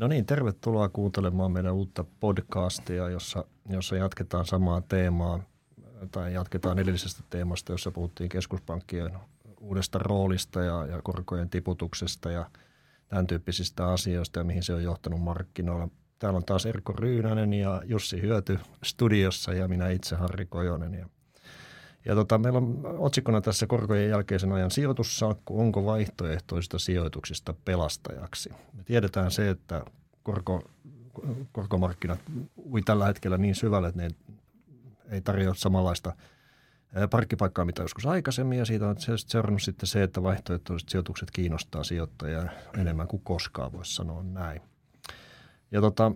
No niin, tervetuloa kuuntelemaan meidän uutta podcastia, jossa, jossa jatketaan samaa teemaa tai jatketaan edellisestä teemasta, jossa puhuttiin keskuspankkien uudesta roolista ja, ja korkojen tiputuksesta ja tämän tyyppisistä asioista ja mihin se on johtanut markkinoilla. Täällä on taas Erkko Ryynänen ja Jussi Hyöty studiossa ja minä itse Harri Kojonen. Ja, ja tota, meillä on otsikkona tässä korkojen jälkeisen ajan sijoitussalkku, onko vaihtoehtoisista sijoituksista pelastajaksi. Me tiedetään se, että korko, korkomarkkinat ui tällä hetkellä niin syvälle, että ne ei tarjoa samanlaista parkkipaikkaa, mitä joskus aikaisemmin, ja siitä on seurannut sitten se, että vaihtoehtoiset sijoitukset kiinnostaa sijoittajia enemmän kuin koskaan, voisi sanoa näin. Ja tota,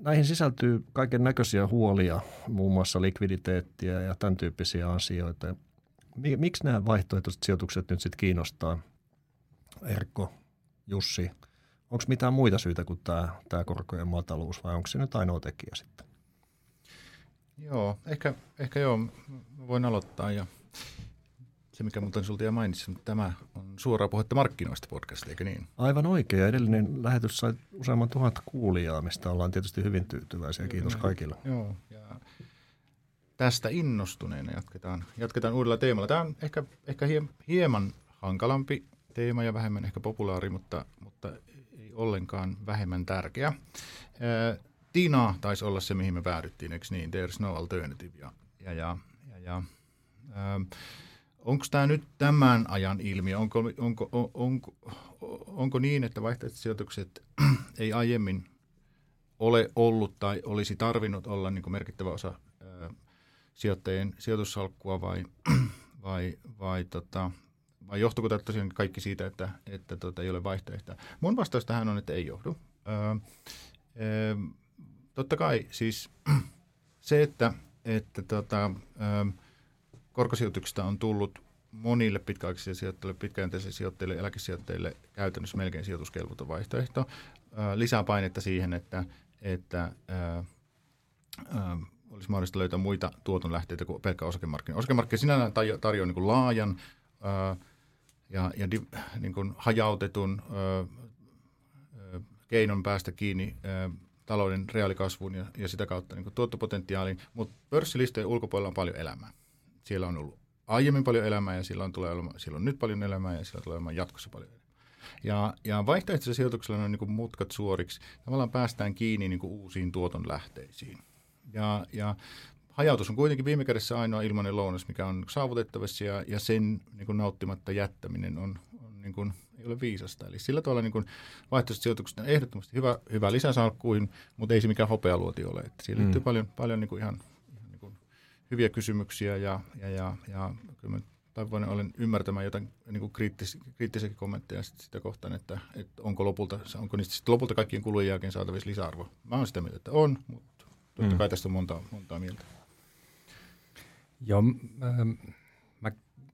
näihin sisältyy kaiken näköisiä huolia, muun muassa likviditeettiä ja tämän tyyppisiä asioita. Miksi nämä vaihtoehtoiset sijoitukset nyt sitten kiinnostaa? Erkko, Jussi, onko mitään muita syitä kuin tämä, tämä korkojen mataluus vai onko se nyt ainoa tekijä sitten? Joo, ehkä, ehkä joo, voin aloittaa ja se, mikä muuten sulta jo mainitsin, tämä on suoraa puhetta markkinoista podcast, eikö niin? Aivan oikein. Edellinen lähetys sai useamman tuhat kuulijaa, mistä ollaan tietysti hyvin tyytyväisiä. Kiitos kaikille. Joo, ja tästä innostuneena jatketaan, jatketaan uudella teemalla. Tämä on ehkä, ehkä hieman hankalampi teema ja vähemmän ehkä populaari, mutta, mutta ei ollenkaan vähemmän tärkeä. Tina taisi olla se, mihin me päädyttiin, eikö niin? There's no alternative. Ja, ja, ja, ja, ja Onko tämä nyt tämän ajan ilmiö? Onko, onko, on, onko, onko niin, että vaihtoehtoisijoitukset ei aiemmin ole ollut tai olisi tarvinnut olla niin merkittävä osa ää, sijoittajien sijoitussalkkua vai, vai, vai, tota, vai johtuuko tämä tosiaan kaikki siitä, että, että tota, ei ole vaihtoehtoja? Mun vastaus tähän on, että ei johdu. Ää, ää, totta kai siis se, että, että tota, ää, korkosijoituksista on tullut monille pitkäaikaisille sijoittajille, pitkäjänteisille sijoittajille, eläkesijoittajille käytännössä melkein sijoituskelvoton vaihtoehto. Lisää painetta siihen, että, että ää, ää, olisi mahdollista löytää muita tuotonlähteitä kuin pelkkä osakemarkkina. Osakemarkkina sinällään tarjoaa niin laajan ää, ja, ja di, niin kuin hajautetun ää, keinon päästä kiinni ää, talouden reaalikasvuun ja, ja sitä kautta niin tuottopotentiaaliin, mutta pörssilistojen ulkopuolella on paljon elämää siellä on ollut aiemmin paljon elämää ja silloin, tulee olemaan, silloin nyt paljon elämää ja silloin tulee olemaan jatkossa paljon elämää. Ja, ja vaihtoehtoisella sijoituksella on niin mutkat suoriksi. Tavallaan päästään kiinni niin uusiin tuoton lähteisiin. Ja, ja hajautus on kuitenkin viime kädessä ainoa ilmainen lounas, mikä on saavutettavissa ja, ja sen niin kuin nauttimatta jättäminen on, on niin kuin, ei ole viisasta. Eli sillä tavalla niin vaihtoehtoiset sijoitukset on ehdottomasti hyvä, hyvä lisäsalkkuihin, mutta ei se mikään hopealuoti ole. Että siihen liittyy mm. paljon, paljon niin kuin ihan hyviä kysymyksiä ja, ja, ja, ja kyllä mä taipuvainen olen ymmärtämään jotain niin kuin kriittis, kriittisiäkin kommentteja sitä kohtaan, että, että onko, lopulta, onko niistä sitten lopulta kaikkien kulujen jälkeen saatavissa lisäarvo. Mä olen sitä mieltä, että on, mutta totta mm. kai tästä on monta, montaa mieltä. Joo, ähm, mä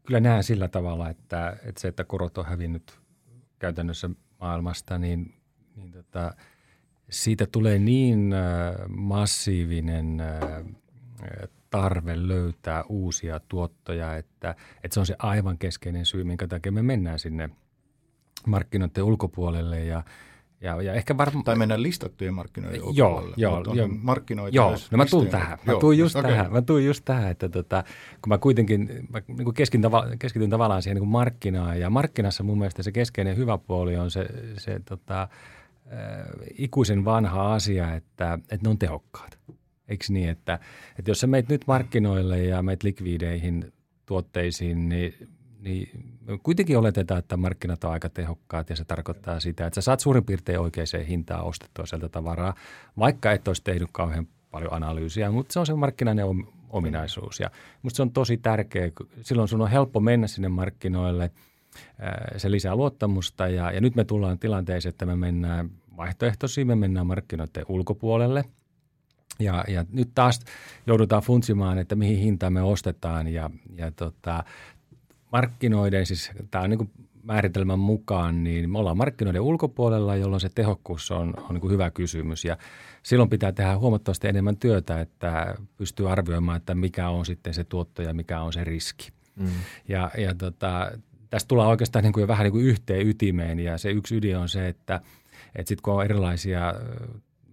kyllä näen sillä tavalla, että, että se, että korot on hävinnyt käytännössä maailmasta, niin, niin tota, siitä tulee niin äh, massiivinen äh, tarve löytää uusia tuottoja, että, että se on se aivan keskeinen syy, minkä takia me mennään sinne markkinoiden ulkopuolelle ja ja, ja ehkä varmaan... Tai mennään listattujen markkinoiden ulkopuolelle. Joo, joo. Markkinoita joo, no mä tuun tähän. Mä tuun just okay. tähän. Mä tuun just tähän, että tota, kun mä kuitenkin mä niin keskityn, tava, keskityn tavallaan siihen niin markkinaan ja markkinassa mun mielestä se keskeinen hyvä puoli on se, se tota, äh, ikuisen vanha asia, että, että ne on tehokkaat. Eikö niin, että, että jos sä meet nyt markkinoille ja meet likvideihin tuotteisiin, niin, niin kuitenkin oletetaan, että markkinat on aika tehokkaat ja se tarkoittaa sitä, että sä saat suurin piirtein oikeaan hintaan ostettua sieltä tavaraa, vaikka et olisi tehnyt kauhean paljon analyysiä, mutta se on se markkinainen ominaisuus ja musta se on tosi tärkeä. Silloin sun on helppo mennä sinne markkinoille, se lisää luottamusta ja, ja nyt me tullaan tilanteeseen, että me mennään vaihtoehtoisiin, me mennään markkinoiden ulkopuolelle – ja, ja nyt taas joudutaan funtsimaan, että mihin hintaan me ostetaan ja, ja tota, markkinoiden, siis tämä on niin määritelmän mukaan, niin me ollaan markkinoiden ulkopuolella, jolloin se tehokkuus on, on niin hyvä kysymys ja silloin pitää tehdä huomattavasti enemmän työtä, että pystyy arvioimaan, että mikä on sitten se tuotto ja mikä on se riski. Mm. Ja, ja tota, tästä tullaan oikeastaan niin kuin jo vähän niin kuin yhteen ytimeen ja se yksi ydin on se, että – että sitten kun on erilaisia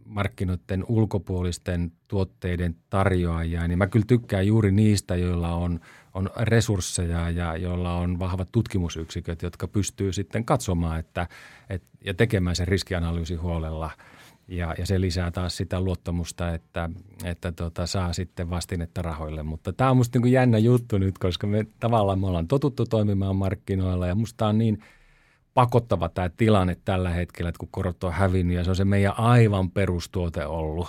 markkinoiden ulkopuolisten tuotteiden tarjoajia, niin mä kyllä tykkään juuri niistä, joilla on, on resursseja ja joilla on vahvat tutkimusyksiköt, jotka pystyy sitten katsomaan että, et, ja tekemään sen riskianalyysi huolella. Ja, ja se lisää taas sitä luottamusta, että, että tota, saa sitten vastinetta rahoille. Mutta tämä on musta niin jännä juttu nyt, koska me tavallaan me ollaan totuttu toimimaan markkinoilla ja musta on niin – pakottava tämä tilanne tällä hetkellä, että kun korot on hävinnyt ja se on se meidän aivan perustuote ollut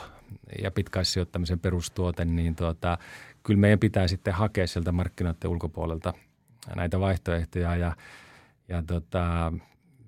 ja pitkäissijoittamisen perustuote, niin tuota, kyllä meidän pitää sitten hakea sieltä markkinoiden ulkopuolelta näitä vaihtoehtoja ja, ja tota,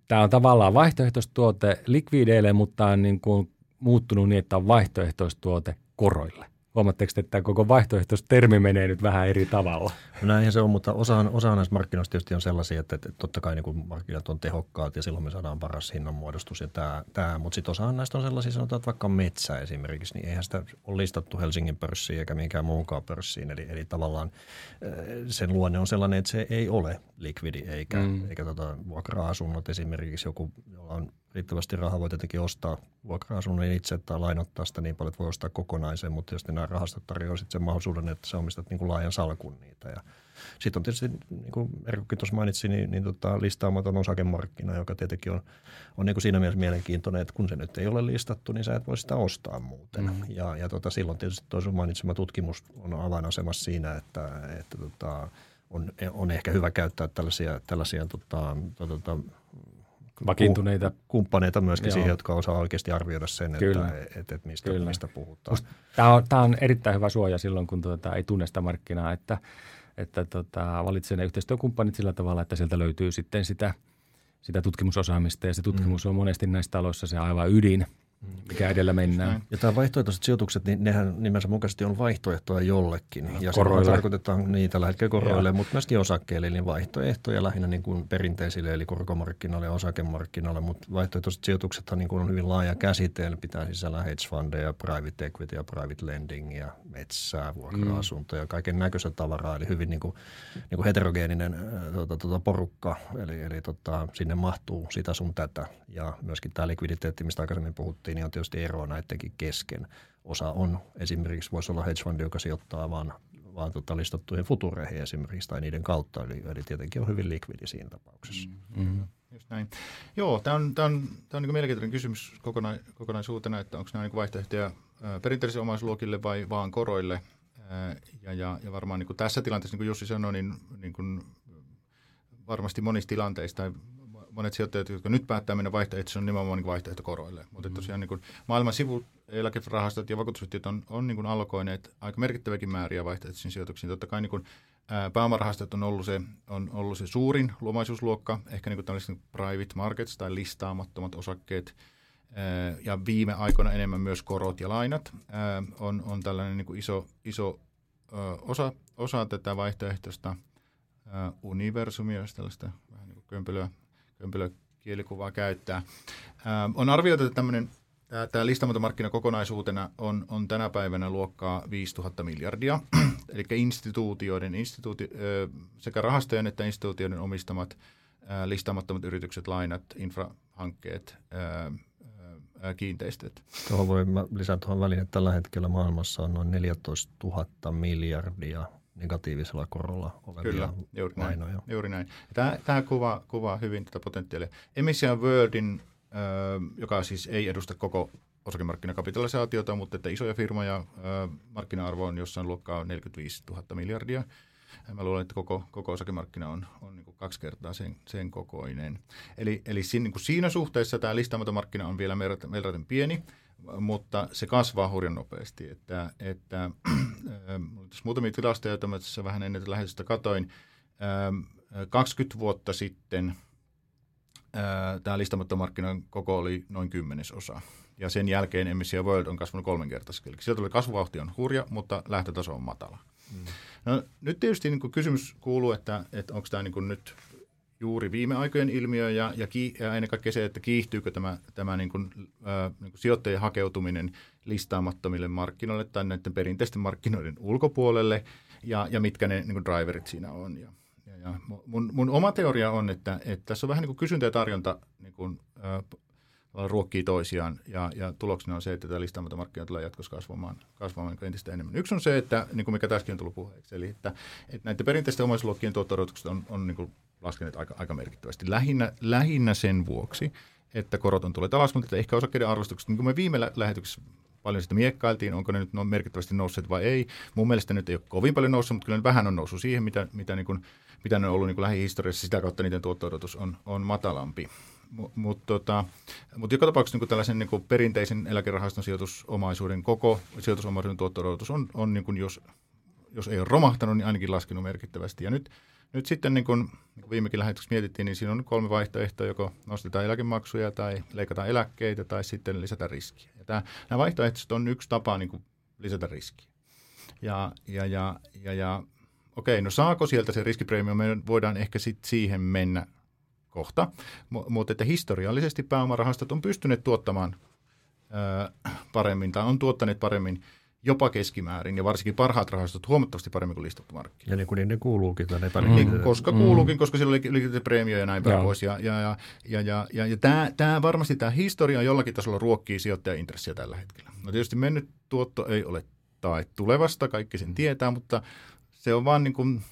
tämä on tavallaan vaihtoehtoistuote likvideille, mutta on niin kuin muuttunut niin, että on vaihtoehtoistuote koroille. Huomatteko, että tämä koko vaihtoehtoistermi menee nyt vähän eri tavalla? No näinhän se on, mutta osa, osa näistä markkinoista tietysti on sellaisia, että, että totta kai niin markkinat on tehokkaat ja silloin me saadaan paras hinnanmuodostus ja tämä, tämä. mutta sitten osa näistä on sellaisia, sanotaan, että vaikka metsä esimerkiksi, niin eihän sitä ole listattu Helsingin pörssiin eikä minkään muunkaan pörssiin, eli, eli tavallaan äh, sen luonne on sellainen, että se ei ole likvidi eikä, mm. eikä tota, vuokra-asunnot esimerkiksi joku, jolla on riittävästi rahaa voi tietenkin ostaa vuokra-asunnon itse tai lainottaa sitä niin paljon, että voi ostaa kokonaisen, mutta jos nämä rahastot tarjoavat sitten sen mahdollisuuden, että sä omistat niin kuin laajan salkun niitä. Ja sitten on tietysti, niin kuin Erkkukin tuossa mainitsi, niin, niin tota, listaamaton osakemarkkina, joka tietenkin on, on niin kuin siinä mielessä mielenkiintoinen, että kun se nyt ei ole listattu, niin sä et voi sitä ostaa muuten. Mm. Ja, ja tota, silloin tietysti tuo mainitsema tutkimus on avainasemassa siinä, että, että tota, on, on ehkä hyvä käyttää tällaisia, tällaisia tota, tota, vakiintuneita kumppaneita myöskin Joo. siihen, jotka osaa oikeasti arvioida sen, Kyllä. että, että, että mistä, Kyllä. mistä puhutaan. Tämä on, tämä on erittäin hyvä suoja silloin, kun tuota, ei tunne sitä markkinaa, että, että tota, valitsee ne yhteistyökumppanit sillä tavalla, että sieltä löytyy sitten sitä, sitä tutkimusosaamista ja se tutkimus mm. on monesti näissä taloissa se aivan ydin – mikä edellä mennään. Ja tämä vaihtoehtoiset sijoitukset, niin nehän nimensä mukaisesti on vaihtoehtoja jollekin. Ja koroille. tarkoitetaan niitä tällä hetkellä koroille, ja. mutta myöskin osakkeille, eli vaihtoehtoja lähinnä niin kuin perinteisille, eli korkomarkkinoille ja osakemarkkinoille. Mutta vaihtoehtoiset sijoituksethan niin kuin on hyvin laaja käsite, pitää sisällä hedge fundeja, private equity ja private lending ja metsää, vuokra-asuntoja, mm. kaiken näköistä tavaraa, eli hyvin niin kuin, niin kuin heterogeeninen tuota, tuota porukka, eli, eli tota, sinne mahtuu sitä sun tätä. Ja myöskin tämä likviditeetti, mistä aikaisemmin puhuttiin, niin on tietysti eroa näidenkin kesken. Osa on esimerkiksi, voisi olla hedge fund, joka sijoittaa vaan, vaan tota listattuihin futureihin esimerkiksi tai niiden kautta. Eli, eli tietenkin on hyvin likvidi siinä tapauksessa. Mm-hmm. Just näin. Joo, tämä on, tämä on, tämä on niin mielenkiintoinen kysymys kokona, kokonaisuutena, että onko nämä niin vaihtoehtoja perinteisille omaisuusluokille vai vaan koroille. Ja, ja, ja varmaan niin tässä tilanteessa, niin kuin Jussi sanoi, niin, niin kuin varmasti monissa tilanteissa tai monet sijoittajat, jotka nyt päättää mennä vaihtoehtoisesti, on nimenomaan niin vaihtoehto koroille. Mutta mm. tosiaan niin kuin maailman sivu eläkerahastot ja vakuutusyhtiöt on, on niin kuin allokoineet aika merkittäväkin määriä vaihtoehtoisiin sijoituksiin. Totta kai niin kuin, ää, pääomarahastot on ollut, se, on ollut se suurin luomaisuusluokka, ehkä niin kuin tällaiset private markets tai listaamattomat osakkeet, ää, ja viime aikoina enemmän myös korot ja lainat ää, on, on tällainen niin kuin iso, iso ää, osa, osa tätä vaihtoehtoista ää, universumia, jos tällaista vähän niin kuin kömpelöä kömpelökielikuvaa käyttää. Ää, on arvioitu, että tämmöinen Tämä listamaton kokonaisuutena on, on tänä päivänä luokkaa 5000 miljardia, eli instituutioiden, instituuti, sekä rahastojen että instituutioiden omistamat listaamattomat yritykset, lainat, infrahankkeet, kiinteistöt. Tuohon voi lisää tuohon väliin, että tällä hetkellä maailmassa on noin 14 000 miljardia negatiivisella korolla olevia Kyllä, juuri lainoja. Näin, juuri näin. Tämä, tämä kuvaa, kuvaa hyvin tätä potentiaalia. Emission Worldin, äh, joka siis ei edusta koko osakemarkkinakapitalisaatiota, mutta että isoja firmoja, äh, markkina-arvo on jossain luokkaa 45 000 miljardia. Mä luulen, että koko, koko osakemarkkina on, on niin kaksi kertaa sen, sen kokoinen. Eli, eli siinä, niin siinä suhteessa tämä listaamaton markkina on vielä verraten pieni, mutta se kasvaa hurjan nopeasti. Että, että tässä muutamia tilastoja, joita mä tässä vähän ennen lähetystä katoin. 20 vuotta sitten tämä listamattomarkkinan koko oli noin kymmenesosa. Ja sen jälkeen MSCI World on kasvanut kolmenkertaisesti. Eli sieltä oli kasvuvauhti on hurja, mutta lähtötaso on matala. Mm. No, nyt tietysti niin kysymys kuuluu, että, että onko tämä niin nyt juuri viime aikojen ilmiö ja, ja, ki, ja ennen kaikkea se, että kiihtyykö tämä, tämä niin kuin, äh, niin kuin sijoittajien hakeutuminen listaamattomille markkinoille tai näiden perinteisten markkinoiden ulkopuolelle ja, ja mitkä ne niin kuin driverit siinä on. Ja, ja, ja mun, mun oma teoria on, että, että tässä on vähän niin kuin kysyntä ja tarjonta niin kuin, äh, ruokkii toisiaan ja, ja tuloksena on se, että tämä listaamaton markkina tulee jatkossa kasvamaan, kasvamaan niin entistä enemmän. Yksi on se, että niin kuin mikä tässäkin on tullut puheeksi, eli että, että näiden perinteisten omaisuusluokkien tuotto on, on niin kuin laskeneet aika, aika merkittävästi. Lähinnä, lähinnä sen vuoksi, että korot on tulleet alas, mutta ehkä osakkeiden arvostukset, niin kuin me viime lähetyksessä paljon sitä miekkailtiin, onko ne nyt no merkittävästi nousseet vai ei. Mun mielestä nyt ei ole kovin paljon noussut, mutta kyllä ne vähän on noussut siihen, mitä, mitä, niin kuin, mitä ne on ollut niin kuin lähihistoriassa. Sitä kautta niiden tuotto on, on matalampi. Mutta tota, mut joka tapauksessa niin tällaisen niin kuin perinteisen eläkerahaston sijoitusomaisuuden koko sijoitusomaisuuden tuotto on, on niin kuin jos, jos ei ole romahtanut, niin ainakin laskenut merkittävästi. Ja nyt, nyt sitten niin kuin, niin kuin viimekin lähetyksessä mietittiin, niin siinä on kolme vaihtoehtoa, joko nostetaan eläkemaksuja tai leikataan eläkkeitä tai sitten lisätään riskiä. Ja tämä, nämä vaihtoehtoiset on yksi tapa niin kuin lisätä riskiä. Ja, ja, ja, ja, ja okei, no saako sieltä se riskipreemio, me voidaan ehkä sitten siihen mennä kohta, M- mutta että historiallisesti pääomarahastot on pystyneet tuottamaan ö, paremmin tai on tuottaneet paremmin jopa keskimäärin ja varsinkin parhaat rahastot huomattavasti paremmin kuin listattu markkina. Ja niin kuin niiden kuuluukin tämän mm. niin, Koska mm. kuuluukin, koska sillä oli preemio ja näin päin pois. Ja, ja, ja, ja, ja, ja, ja tämä, tämä varmasti tämä historia jollakin tasolla ruokkii sijoittajaintressiä tällä hetkellä. No tietysti mennyt tuotto ei ole tai tulevasta, kaikki sen tietää, mutta se on vaan niin kuin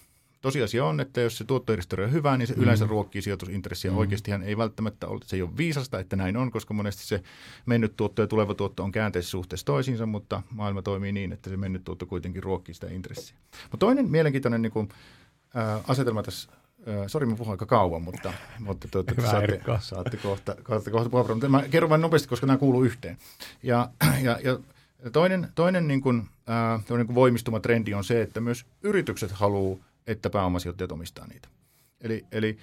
tosiasia on, että jos se tuottohistoria on hyvä, niin se mm. yleensä ruokkii sijoitusintressiä. Mm. Oikeastihan ei välttämättä ole, se ei ole viisasta, että näin on, koska monesti se mennyt tuotto ja tuleva tuotto on käänteisessä suhteessa toisiinsa, mutta maailma toimii niin, että se mennyt tuotto kuitenkin ruokkii sitä intressiä. Mutta toinen mielenkiintoinen niin kuin, äh, asetelma tässä Sori, mä puhun aika kauan, mutta, mutta tuota, saatte, saatte, kohta, kohta, kohta puhua. Mutta mä kerron vain nopeasti, koska nämä kuuluu yhteen. Ja, ja, ja toinen, toinen niin kuin, äh, niin kuin voimistuma trendi on se, että myös yritykset haluaa että pääomasijoittajat omistaa niitä. Eli, eli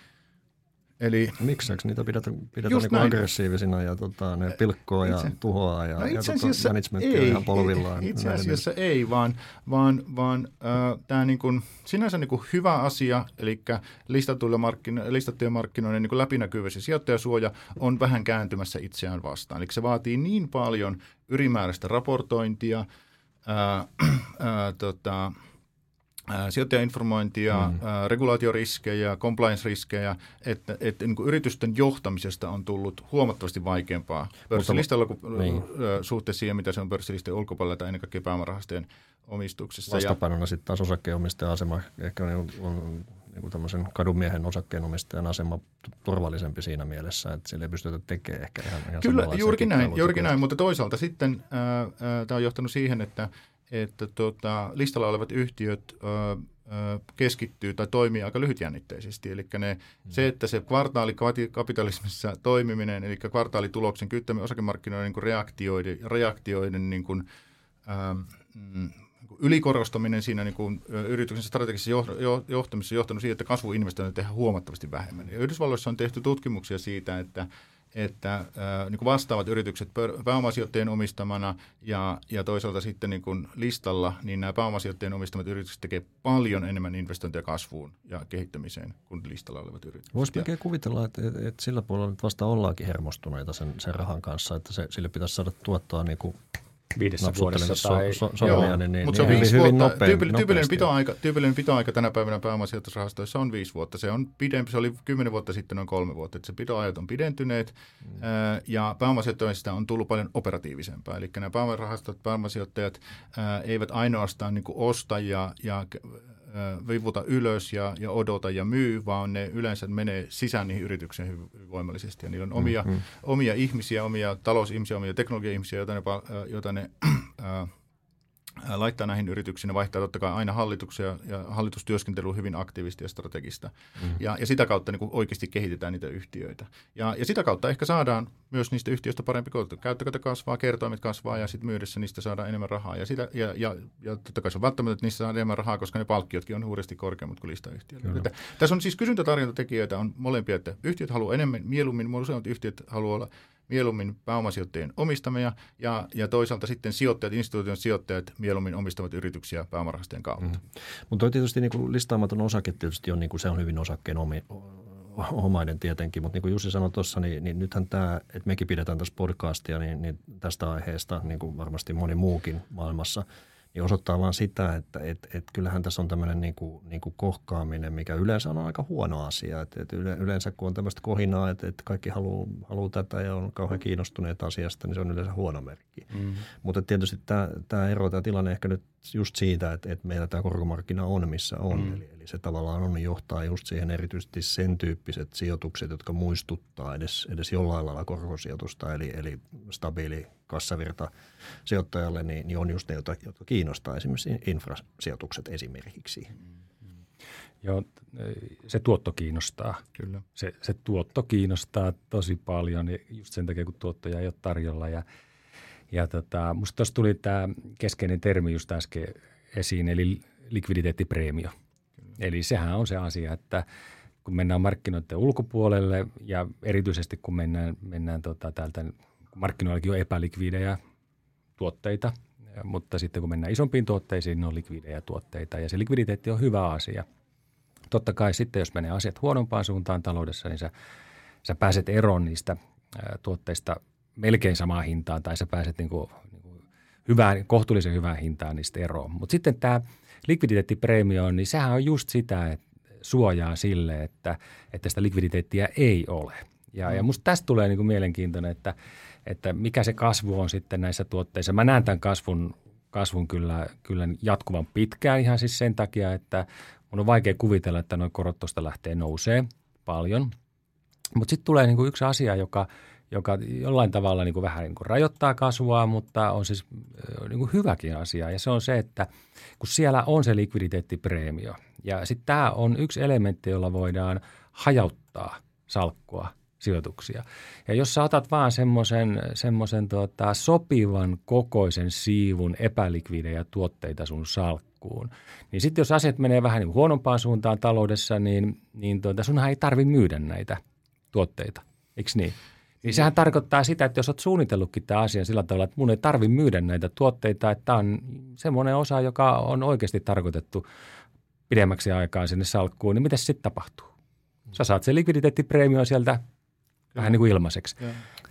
Eli, Miksi niitä pidetään, pidetään niin aggressiivisina ja tota, ne pilkkoa ja itse, tuhoaa ja, no itse ja tota, ei, ihan polvillaan? Itse asiassa näin. ei, vaan, vaan, vaan äh, tämä niin kuin, sinänsä niin kuin hyvä asia, eli listattujen markkino, listattujen markkinoiden niin kuin läpinäkyvyys ja sijoittajasuoja on vähän kääntymässä itseään vastaan. Eli se vaatii niin paljon ylimääräistä raportointia, ää, ää, tota, sijoittajainformointia, mm. regulaatioriskejä, compliance-riskejä, että, että niin kuin yritysten johtamisesta on tullut huomattavasti vaikeampaa pörssilistalla kuin niin. suhteessa siihen, mitä se on pörssilistojen ulkopuolella tai ennen kaikkea pääomarahastojen omistuksessa. Vastapainona sitten taas osakkeenomistajan asema ehkä on, on niin kuin tämmöisen kadunmiehen osakkeenomistajan asema turvallisempi siinä mielessä, että sillä ei pystytä tekemään ehkä ihan, ihan Kyllä, juurikin näin, juurikin näin, mutta toisaalta sitten tämä on johtanut siihen, että että tota, listalla olevat yhtiöt ö, ö, keskittyy tai toimii aika lyhytjännitteisesti. Eli ne, mm. se, että se kvartaalikapitalismissa toimiminen, eli kvartaalituloksen kyttäminen osakemarkkinoiden niin reaktioiden, reaktioiden niin kuin, ö, mm, ylikorostaminen siinä niin kuin, yrityksen strategisessa johtamisessa johtanut siihen, että kasvuinvestointeja tehdään huomattavasti vähemmän. Ja Yhdysvalloissa on tehty tutkimuksia siitä, että että äh, niin kuin vastaavat yritykset pääomasijoittajien omistamana ja, ja toisaalta sitten niin kuin listalla, niin nämä pääomasijoittajien omistamat yritykset tekevät paljon enemmän investointeja kasvuun ja kehittämiseen kuin listalla olevat yritykset. Voisi melkein kuvitella, että, että, että sillä puolella nyt vasta ollaankin hermostuneita sen, sen rahan kanssa, että se, sille pitäisi saada tuottoa niin kuin viidessä vuodessa so, tai... So, so, joo, niin, niin, mutta se on viisi hyvin, vuotta. Nopea, tyypillinen, tyypillinen, pitoaika, tyypillinen pitoaika tänä päivänä pääomasijoitusrahastoissa on viisi vuotta. Se on pidempi, se oli kymmenen vuotta sitten noin kolme vuotta. Että se pitoajat on pidentyneet mm. ää, ja pääomasijoittajista on tullut paljon operatiivisempaa. Eli nämä pääomarahastot, pääomasijoittajat ää, eivät ainoastaan niin osta ja, ja vivuta ylös ja, ja odota ja myy, vaan ne yleensä menee sisään niihin yrityksiin hyvin voimallisesti. Ja niillä on omia, mm-hmm. omia ihmisiä, omia talousihmisiä, omia teknologia-ihmisiä, joita ne, joita ne äh, laittaa näihin yrityksiin. Ne vaihtaa totta kai aina hallituksia ja hallitustyöskentely on hyvin aktiivista ja strategista. Mm. Ja, ja sitä kautta niin oikeasti kehitetään niitä yhtiöitä. Ja, ja sitä kautta ehkä saadaan myös niistä yhtiöistä parempi koulutus. Käyttökate kasvaa, kertoimet kasvaa ja sitten myydessä niistä saadaan enemmän rahaa. Ja, sitä, ja, ja, ja totta kai se on välttämättä, että niistä saadaan enemmän rahaa, koska ne palkkiotkin on huuresti korkeammat kuin listayhtiöillä. Että, tässä on siis kysyntätarjontatekijöitä on molempia, että yhtiöt haluaa enemmän, mieluummin, useimmat yhtiöt haluaa olla mieluummin pääomasijoittajien omistamia ja, ja toisaalta sitten sijoittajat, instituution sijoittajat mieluummin omistavat yrityksiä pääomarahastojen kautta. Mm. Mutta tietysti niin listaamaton osake tietysti on, niin kuin, se on hyvin osakkeen omi, omainen tietenkin, mutta niin kuin Jussi sanoi tuossa, niin, niin nythän tämä, että mekin pidetään tässä podcastia, niin, niin tästä aiheesta, niin kuin varmasti moni muukin maailmassa – niin osoittaa vaan sitä, että et, et kyllähän tässä on tämmöinen niin kuin, niin kuin kohkaaminen, mikä yleensä on aika huono asia. Et, et yleensä kun on tämmöistä kohinaa, että et kaikki haluaa haluu tätä ja on kauhean kiinnostuneet asiasta, niin se on yleensä huono merkki. Mm. Mutta tietysti tämä, ero, tämä tilanne ehkä nyt just siitä, että, että meillä tämä korkomarkkina on, missä on. Mm. Eli se tavallaan on johtaa just siihen erityisesti sen tyyppiset sijoitukset, jotka muistuttaa edes, edes jollain lailla korkosijoitusta, eli, eli stabiili kassavirta sijoittajalle, niin, niin on just ne, jotka, jotka kiinnostaa esimerkiksi infrasijoitukset esimerkiksi. Joo, se tuotto kiinnostaa. Kyllä. Se, se tuotto kiinnostaa tosi paljon, just sen takia, kun tuottoja ei ole tarjolla. Ja, ja tota, musta tuossa tuli tämä keskeinen termi just äsken esiin, eli likviditeettipreemio. Eli sehän on se asia, että kun mennään markkinoiden ulkopuolelle ja erityisesti kun mennään, mennään tota täältä markkinoillakin on epälikvidejä tuotteita, mutta sitten kun mennään isompiin tuotteisiin, ne on likvidejä tuotteita ja se likviditeetti on hyvä asia. Totta kai sitten, jos menee asiat huonompaan suuntaan taloudessa, niin sä, sä pääset eroon niistä tuotteista melkein samaan hintaan tai sä pääset niin kuin, niin kuin hyvään, kohtuullisen hyvään hintaan niistä eroon. Mutta sitten tämä likviditeettipreemio, niin sehän on just sitä, että suojaa sille, että, että sitä likviditeettiä ei ole. Ja, ja musta tästä tulee niin kuin mielenkiintoinen, että – että mikä se kasvu on sitten näissä tuotteissa. Mä näen tämän kasvun, kasvun kyllä, kyllä jatkuvan pitkään ihan siis sen takia, että mun on vaikea kuvitella, että noin korot tuosta lähtee nousee paljon. Mutta sitten tulee niinku yksi asia, joka, joka jollain tavalla niinku vähän niinku rajoittaa kasvua, mutta on siis niinku hyväkin asia. Ja se on se, että kun siellä on se likviditeettipreemio ja sitten tämä on yksi elementti, jolla voidaan hajauttaa salkkua sijoituksia. Ja jos sä otat vaan semmoisen tota, sopivan kokoisen siivun epälikvidejä tuotteita sun salkkuun, niin sitten jos asiat menee vähän niin huonompaan suuntaan taloudessa, niin, niin tuota, sunhan ei tarvi myydä näitä tuotteita, eikö niin? Niin sehän tarkoittaa sitä, että jos olet suunnitellutkin tämä asia sillä tavalla, että mun ei tarvi myydä näitä tuotteita, että tämä on semmoinen osa, joka on oikeasti tarkoitettu pidemmäksi aikaa sinne salkkuun, niin mitä sitten tapahtuu? Sä saat se likviditeettipreemio sieltä vähän niin kuin ilmaiseksi.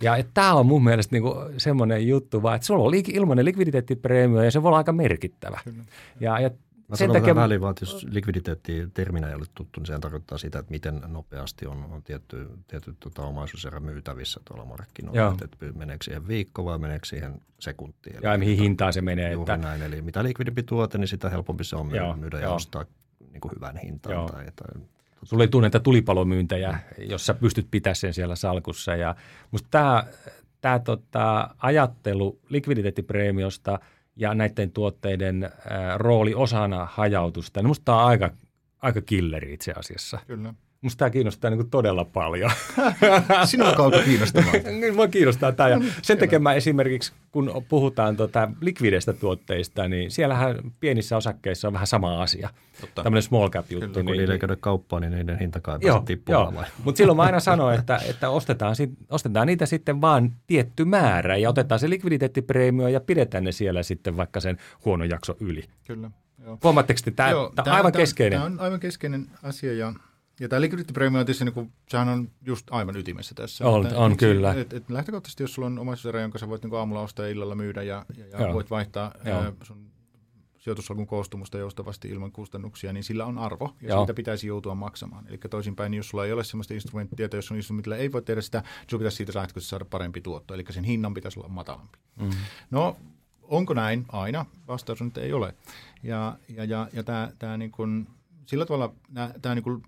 Ja, ja tämä on mun mielestä niin kuin semmoinen juttu vaan, että sulla on ilmainen likviditeettipreemio ja se voi olla aika merkittävä. Kyllä. Ja, ja Mä sen takia... väliin vaan, että jos likviditeetti-terminä ei ole tuttu, niin sehän tarkoittaa sitä, että miten nopeasti on, on tietty, tietty tota, omaisuuserä myytävissä tuolla markkinoilla. Että, että meneekö siihen viikko vai meneekö siihen sekuntiin. Ja Eli mihin hintaan se menee. Juuri että... näin. Eli mitä likvidimpi tuote, niin sitä helpompi se on Joo, myydä ja ostaa niin kuin hyvän hintaan. Tai, tai Sulla ei tunne tulipalomyyntejä, jos sä pystyt pitämään sen siellä salkussa. Ja musta tämä, tämä tota, ajattelu likviditeettipreemiosta ja näiden tuotteiden rooli osana hajautusta, niin tämä on aika, aika killeri itse asiassa. Kyllä. Musta tämä kiinnostaa niin kuin todella paljon. Sinua kautta kiinnostavaa. Niin, mua kiinnostaa tämä. Ja no niin, sen takia mä esimerkiksi, kun puhutaan tota likvideistä tuotteista, niin siellähän pienissä osakkeissa on vähän sama asia. Totta. Tämmöinen small cap juttu. Kyllä, kun niin, niiden ei käydä kauppaan, niin niiden hinta kai joo, tippumaan. Mutta silloin mä aina sanon, että, että ostetaan, ostetaan niitä sitten vaan tietty määrä ja otetaan se likviditeettipreemio ja pidetään ne siellä sitten vaikka sen huono jakso yli. Kyllä. Huomaatteko, että tämä, on aivan tämä, keskeinen? Tämä on aivan keskeinen asia ja ja tämä liquidity premium on tietysti, niin kuin, sehän on just aivan ytimessä tässä. On, että, on et, kyllä. Et, et lähtökohtaisesti, jos sulla on omaisuuserä, jonka sä voit niin aamulla ostaa ja illalla myydä ja, ja, ja voit vaihtaa ää, sun sijoitusalkun koostumusta joustavasti ilman kustannuksia, niin sillä on arvo ja Joo. siitä pitäisi joutua maksamaan. Eli toisinpäin, niin jos sulla ei ole sellaista instrumenttia, että jos on instrumentti, millä ei voi tehdä sitä, niin sulla pitäisi siitä saada parempi tuotto, eli sen hinnan pitäisi olla matalampi. Mm. No, onko näin aina? Vastaus on, että ei ole. Ja, ja, ja, ja tämä, tämä niin kuin, sillä tavalla tämä niin kuin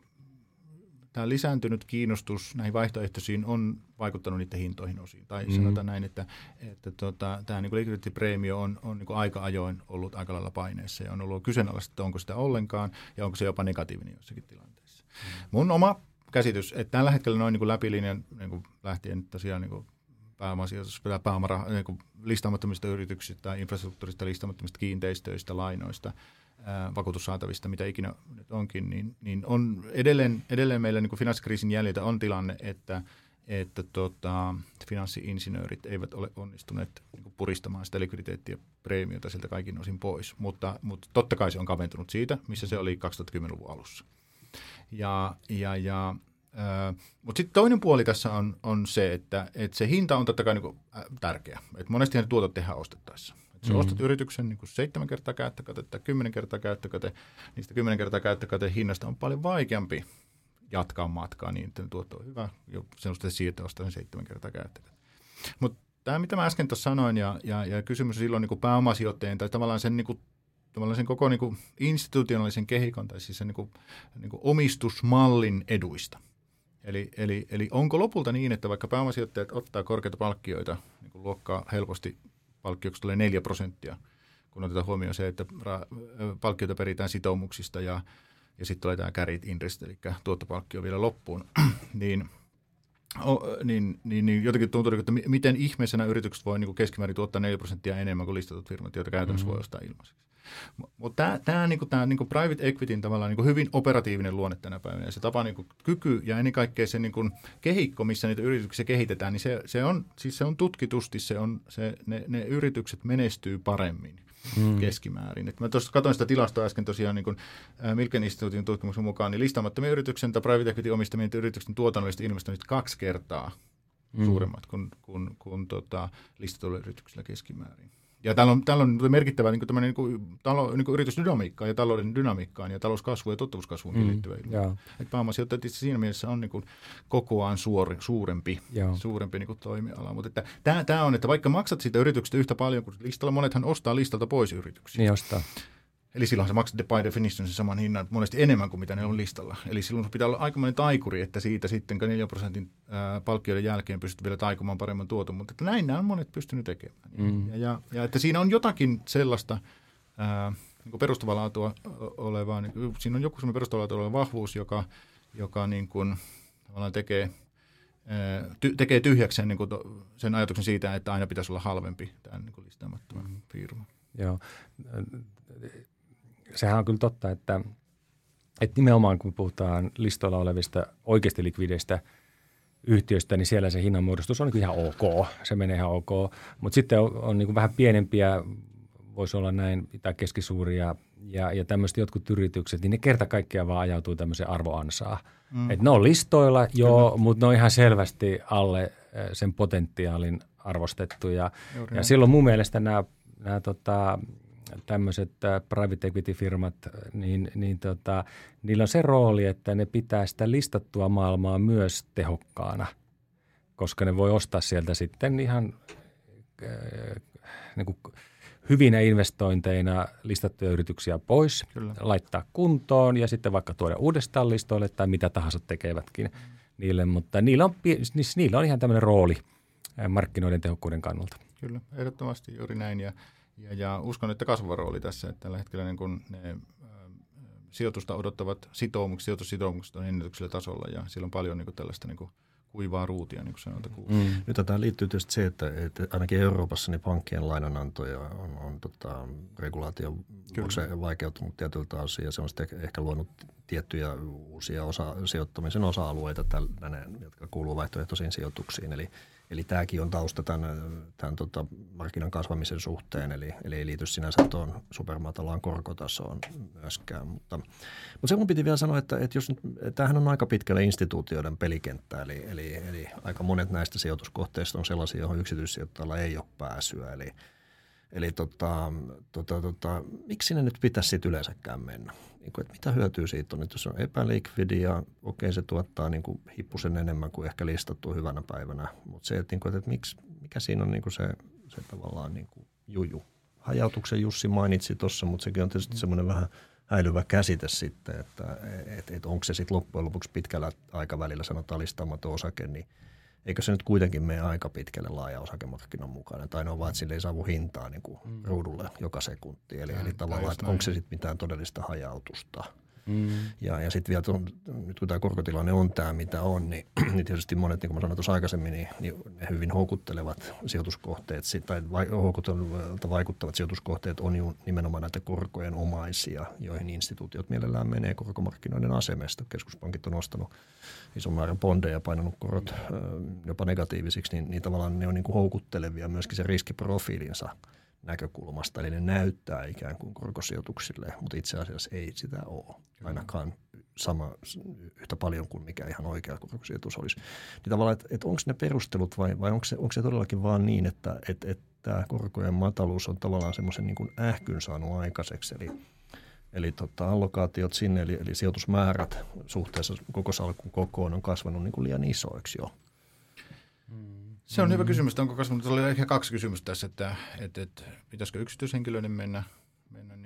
tämä lisääntynyt kiinnostus näihin vaihtoehtoisiin on vaikuttanut niiden hintoihin osiin. Tai mm. sanotaan näin, että, että tota, tämä niin likviditeettipreemio on, on niin aika ajoin ollut aika lailla paineessa ja on ollut kyseenalaista, että onko sitä ollenkaan ja onko se jopa negatiivinen jossakin tilanteessa. Mm. Mun oma käsitys, että tällä hetkellä noin niin läpilinjan niin lähtien tosiaan niin pääomasijoitus, pääomara, niin listaamattomista yrityksistä, tai infrastruktuurista, listaamattomista kiinteistöistä, lainoista – vakuutussaatavista, mitä ikinä nyt onkin, niin, niin on edelleen, edelleen meillä niin kuin finanssikriisin jäljiltä on tilanne, että, että tota, finanssi-insinöörit eivät ole onnistuneet niin puristamaan sitä likviditeettiä preemiota sieltä kaikin osin pois, mutta, mutta totta kai se on kaventunut siitä, missä se oli 2010-luvun alussa. Ja, ja, ja mutta sitten toinen puoli tässä on, on se, että, että se hinta on totta kai niin kuin, äh, tärkeä. Et monestihan tuotot tehdään ostettaessa. Että mm. ostat yrityksen niin kuin seitsemän kertaa käyttökate tai kymmenen kertaa käyttökate, niistä kymmenen kertaa käyttökate hinnasta on paljon vaikeampi jatkaa matkaa niin, että tuotto on hyvä, jo sen siirtää ostaa sen seitsemän kertaa käyttökate. Mutta tämä, mitä mä äsken tuossa sanoin, ja, ja, ja kysymys on silloin niin pääomasijoittajien tai tavallaan sen, niin kuin, tavallaan sen koko niin kuin institutionaalisen kehikon tai siis sen niin kuin, niin kuin omistusmallin eduista. Eli, eli, eli onko lopulta niin, että vaikka pääomasijoittajat ottaa korkeita palkkioita, niin kuin luokkaa helposti palkkioksi tulee 4 prosenttia, kun otetaan huomioon se, että ra- palkkioita peritään sitoumuksista ja, ja sitten tulee tämä carried interest, eli tuottopalkkio vielä loppuun, niin, o, niin, niin, niin jotenkin tuntuu, että miten ihmeisenä yritykset voi niin keskimäärin tuottaa 4 prosenttia enemmän kuin listatut firmat, joita käytännössä mm-hmm. voi ostaa ilmaiseksi. Mutta tämä niinku, niinku private equityn tavallaan niinku hyvin operatiivinen luonne tänä päivänä ja se tapa niinku, kyky ja ennen kaikkea se niinku, kehikko, missä niitä yrityksiä kehitetään, niin se, se, on, siis se on tutkitusti, se on, se, ne, ne yritykset menestyy paremmin hmm. keskimäärin. Et mä tuossa katsoin sitä tilastoa äsken tosiaan niin kun, Milken instituutin tutkimuksen mukaan, niin listaamattomien yrityksen tai private equity omistamien yrityksen tuotannolliset investoinnit kaksi kertaa hmm. suuremmat kuin, kuin, kuin tota, listatuilla yrityksillä keskimäärin. Ja täällä on, täällä on merkittävä niin kuin, niin kuin, talo, niin kuin yritysdynamiikkaan ja talouden dynamiikkaan ja talouskasvuun ja tuottavuuskasvuun mm, liittyvä ilmiö. Että pääomasijoittajat siinä mielessä on niin kuin, kokoaan suori, suurempi, suurempi niin kuin, toimiala. Mutta että, tämä, tämä on, että vaikka maksat siitä yrityksestä yhtä paljon kuin listalla, monethan ostaa listalta pois yrityksiä. Niin ostaa. Eli silloin se maksat by definition sen saman hinnan monesti enemmän kuin mitä ne on listalla. Eli silloin se pitää olla aikamoinen taikuri, että siitä sitten 4 prosentin palkkioiden jälkeen pystyt vielä taikumaan paremman tuoton. Mutta että näin nämä on monet pystynyt tekemään. Mm. Ja, ja, ja, että siinä on jotakin sellaista ää, niin perustavaa laatua olevaa, niin siinä on joku sellainen perustavaa laatua oleva vahvuus, joka, joka niin kuin, tavallaan tekee, ty, tekee tyhjäksi niin kuin sen ajatuksen siitä, että aina pitäisi olla halvempi tämän niin listaamattoman mm. firman. Joo sehän on kyllä totta, että, että nimenomaan kun puhutaan listoilla olevista oikeasti likvideistä yhtiöistä, niin siellä se hinnanmuodostus on niin ihan ok. Se menee ihan ok. Mutta sitten on, on niin vähän pienempiä, voisi olla näin, tai keskisuuria ja, ja tämmöiset jotkut yritykset, niin ne kerta kaikkiaan vaan ajautuu tämmöiseen arvoansaa. Mm. Et ne on listoilla, joo, mutta ne on ihan selvästi alle eh, sen potentiaalin arvostettu. Ja, ja silloin mun mielestä nämä, nämä tota, tämmöiset äh, private equity-firmat, niin, niin tota, niillä on se rooli, että ne pitää sitä listattua maailmaa myös tehokkaana, koska ne voi ostaa sieltä sitten ihan äh, niin kuin hyvinä investointeina listattuja yrityksiä pois, Kyllä. laittaa kuntoon ja sitten vaikka tuoda uudestaan listoille tai mitä tahansa tekevätkin niille, mutta niillä on, siis niillä on ihan tämmöinen rooli äh, markkinoiden tehokkuuden kannalta. Kyllä, ehdottomasti juuri näin ja – ja, ja uskon, että kasvava rooli tässä, että tällä hetkellä niin kun ne sijoitusta odottavat sitoumukset, sijoitussitoumukset on ennätyksellä tasolla ja siellä on paljon niin kuin tällaista niin kuin kuivaa ruutia, niin kuin sanotaan. Mm. Nyt tähän liittyy tietysti se, että, että ainakin Euroopassa niin pankkien lainanantoja on, on tota, regulaatio vaikeutunut tietyltä osin ja se on sitten ehkä luonut tiettyjä uusia osa, sijoittamisen osa-alueita tälle, jotka kuuluu vaihtoehtoisiin sijoituksiin. Eli Eli tämäkin on tausta tämän, tämän tota markkinan kasvamisen suhteen, eli, eli ei liity sinänsä tuon supermatalaan korkotasoon myöskään. Mutta, mutta se mun piti vielä sanoa, että, että jos nyt, tämähän on aika pitkälle instituutioiden pelikenttä, eli, eli, eli aika monet näistä sijoituskohteista on sellaisia, joihin yksityissijoittajalla ei ole pääsyä. Eli, eli tota, tota, tota, miksi sinne nyt pitäisi sitten yleensäkään mennä? niin kuin, että mitä hyötyä siitä on, että jos on epälikvidi ja okei se tuottaa niin kuin hippusen enemmän kuin ehkä listattu hyvänä päivänä, mutta se, että, niin kuin, että miksi, mikä siinä on niin kuin se, se tavallaan niin kuin juju. Hajautuksen Jussi mainitsi tuossa, mutta sekin on tietysti semmoinen vähän häilyvä käsite sitten, että et, et onko se sitten loppujen lopuksi pitkällä aikavälillä sanotaan listaamaton osake, niin – eikö se nyt kuitenkin mene aika pitkälle laaja osakemarkkinan mukainen, tai no vaan, että sille ei saavu hintaa niin kuin mm. ruudulle joka sekunti. Eli, eli tavallaan, että onko se sitten mitään todellista hajautusta. Mm. Ja, ja sitten vielä, tuon, nyt kun tämä korkotilanne on tämä, mitä on, niin, niin tietysti monet, niin kuin mä sanoin tuossa aikaisemmin, niin, niin ne hyvin houkuttelevat sijoituskohteet tai houkuttelevat vaikuttavat sijoituskohteet on ju nimenomaan näitä korkojen omaisia, joihin instituutiot mielellään menee korkomarkkinoiden asemesta. Keskuspankit on ostanut ison määrän bondeja ja painanut korot jopa negatiivisiksi, niin, niin tavallaan ne on niin kuin houkuttelevia myöskin se riskiprofiilinsa näkökulmasta. Eli ne näyttää ikään kuin korkosijoituksille, mutta itse asiassa ei sitä ole ainakaan sama, yhtä paljon kuin mikä ihan oikea korkosijoitus olisi. Niin tavallaan, että, että onko ne perustelut vai, vai onko, se, onko se todellakin vaan niin, että että että tämä korkojen mataluus on tavallaan semmoisen niin kuin ähkyn saanut aikaiseksi. Eli, eli tota, allokaatiot sinne, eli, eli sijoitusmäärät suhteessa koko salkun kokoon on kasvanut niin kuin liian isoiksi jo. Se on mm. hyvä kysymys. Onko kasvanut? Oli ehkä kaksi kysymystä tässä, että, että, että pitäisikö yksityishenkilöiden mennä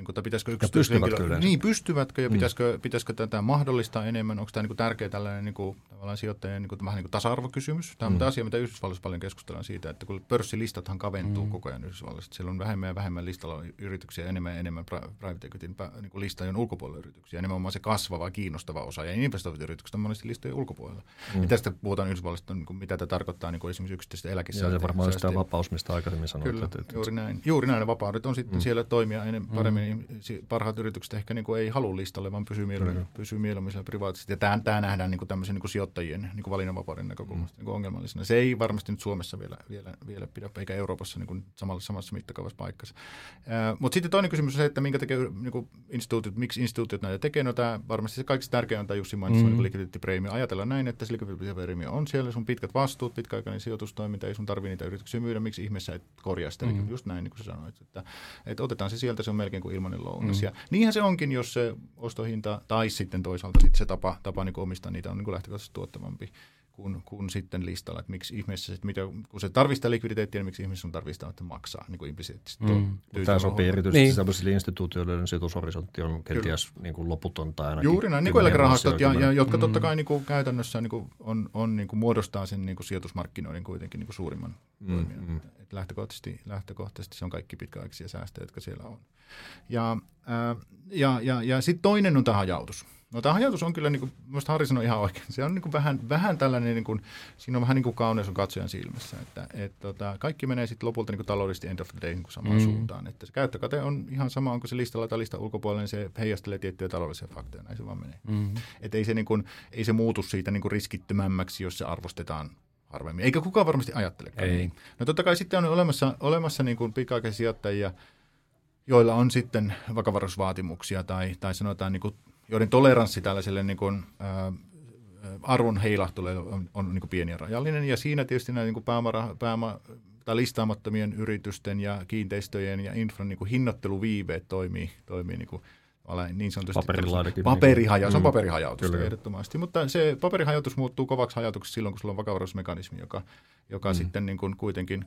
niin kuin, pitäisikö yksityishenkilö... Niin, pystyvätkö ja mm. pitäisikö, pitäisikö tätä mahdollistaa enemmän? Onko tämä niin kuin tärkeä tällainen niin kuin, tavallaan sijoittajien niin kuin, vähän niin kuin tasa-arvokysymys? Tämä on mm. asia, mitä Yhdysvalloissa paljon keskustellaan siitä, että kun pörssilistathan kaventuu mm. koko ajan Yhdysvalloissa. Siellä on vähemmän ja vähemmän listalla yrityksiä, enemmän ja enemmän private equityn niin kuin listojen ulkopuolella yrityksiä. Nimenomaan se kasvava, kiinnostava osa. Ja investoivat yritykset on monesti listojen ulkopuolella. Mm. Ja tästä puhutaan Yhdysvalloista, niin kuin, mitä tämä tarkoittaa niin kuin esimerkiksi yksityistä eläkesäästöjä. Ja se varmaan sitä vapaus, mistä aikaisemmin sanoit. Kyllä, että, juuri näin. Juuri näin. Vapaudet on sitten mm. siellä toimia enemmän, paremmin. Mm. Parhaat yritykset ehkä niin kuin ei halua listalle, vaan pysyy mieluummin, mm. pysyy mieluummin siellä privaatisesti. Ja tämä, tämä nähdään niin kuin tämmöisen niin kuin sijoittajien niin kuin valinnanvapauden näkökulmasta mm. niin kuin ongelmallisena. Se ei varmasti nyt Suomessa vielä, vielä, vielä pidä, eikä Euroopassa niin kuin samalla, samassa mittakaavassa paikassa. Äh, Mutta sitten toinen kysymys on se, että minkä tekee niin kuin instituutiot, miksi instituutiot näitä tekee. No tämä varmasti se kaikista tärkein on tämä Jussi mainitsi, mm. niin likviditeettipreemio. Ajatellaan näin, että se likviditeettipreemio on siellä, sun pitkät vastuut, pitkäaikainen sijoitustoiminta, ei sun tarvitse niitä yrityksiä myydä, miksi ihmeessä et korjaa sitä. Mm. Just näin, niin kuin sä sanoit, että, että otetaan se sieltä, se on melkein kuin ilmainen lounas. Mm. Ja niinhän se onkin, jos se ostohinta tai sitten toisaalta sitten se tapa, tapa niin omistaa niitä on niin lähtökohtaisesti tuottavampi kuin, kuin sitten listalla. Että miksi ihmeessä, että mitä, kun se tarvistaa likviditeettiä, niin miksi ihmisessä on tarvistaa, että maksaa niin kuin implisiittisesti. Mm. Tämä sopii erityisesti niin. sellaisille instituutioille, joiden sijoitushorisontti on kenties niin kuin loputonta ainakin. Juuri näin, niin kuin eläkerahastot, ja, ja, jotka mm. totta kai niin kuin käytännössä niin kuin on, on niin kuin muodostaa sen niin kuin sijoitusmarkkinoiden kuitenkin niin kuin suurimman mm. toimijan. Mm. Että lähtökohtaisesti, lähtökohtaisesti se on kaikki pitkäaikaisia säästöjä, jotka siellä on. Ja, ää, ja, ja, ja sitten toinen on tämä hajautus. No tämä hajautus on kyllä, niin kuin, minusta Harri sanoi ihan oikein, se on niin kuin vähän, vähän tällainen, niin kuin, siinä on vähän niin kuin kauneus on katsojan silmässä, että et, tota, kaikki menee sitten lopulta niin kuin taloudellisesti end of the day niin kuin samaan mm. suuntaan, että se käyttökate on ihan sama, onko se listalla tai lista ulkopuolella, niin se heijastelee tiettyjä taloudellisia faktoja, näin se vaan menee. Mm. Että ei se, niin kuin, ei se muutu siitä niin kuin riskittömämmäksi, jos se arvostetaan harvemmin. Eikä kukaan varmasti ajattele. Ei. No totta kai sitten on olemassa, olemassa niin kuin pitkäaikaisia sijoittajia, joilla on sitten vakavaraisuusvaatimuksia tai, tai sanotaan niin kuin, joiden toleranssi tällaiselle niin kuin, ää, arvon heilahtelulle on, on niin kuin pieni ja rajallinen. Ja siinä tietysti nämä niin kuin pääoma, pääoma, tai listaamattomien yritysten ja kiinteistöjen ja infran niin kuin hinnoitteluviiveet toimii, toimii niin kuin niin sanotusti paperihaja, se on mm. paperihajautus Kyllä. ehdottomasti, mutta se paperihajautus muuttuu kovaksi hajautuksi silloin, kun sulla on vakavaraisuusmekanismi, joka, joka mm. sitten niin kuin kuitenkin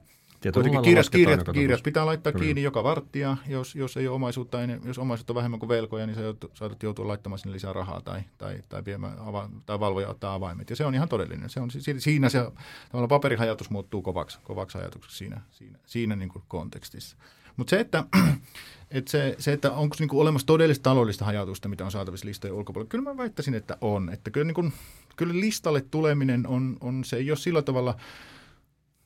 Kuitenkin kirjat, kirjat, kirjat pitää laittaa Kyllä. kiinni joka varttia. Jos, jos ei ole omaisuutta, jos omaisuutta on vähemmän kuin velkoja, niin sä saatat joutua laittamaan sinne lisää rahaa tai, tai, tai, viemään ava, tai valvoja ottaa avaimet. Ja se on ihan todellinen. Se on, siinä se paperihajatus muuttuu kovaksi, kovaksi ajatukseksi siinä, siinä, siinä niin kuin kontekstissa. Mutta se, että, että, se, se, että onko niinku olemassa todellista taloudellista hajautusta, mitä on saatavissa listojen ulkopuolella, kyllä mä väittäisin, että on. Että kyllä, niinku, kyllä listalle tuleminen on, on, se ei ole sillä tavalla –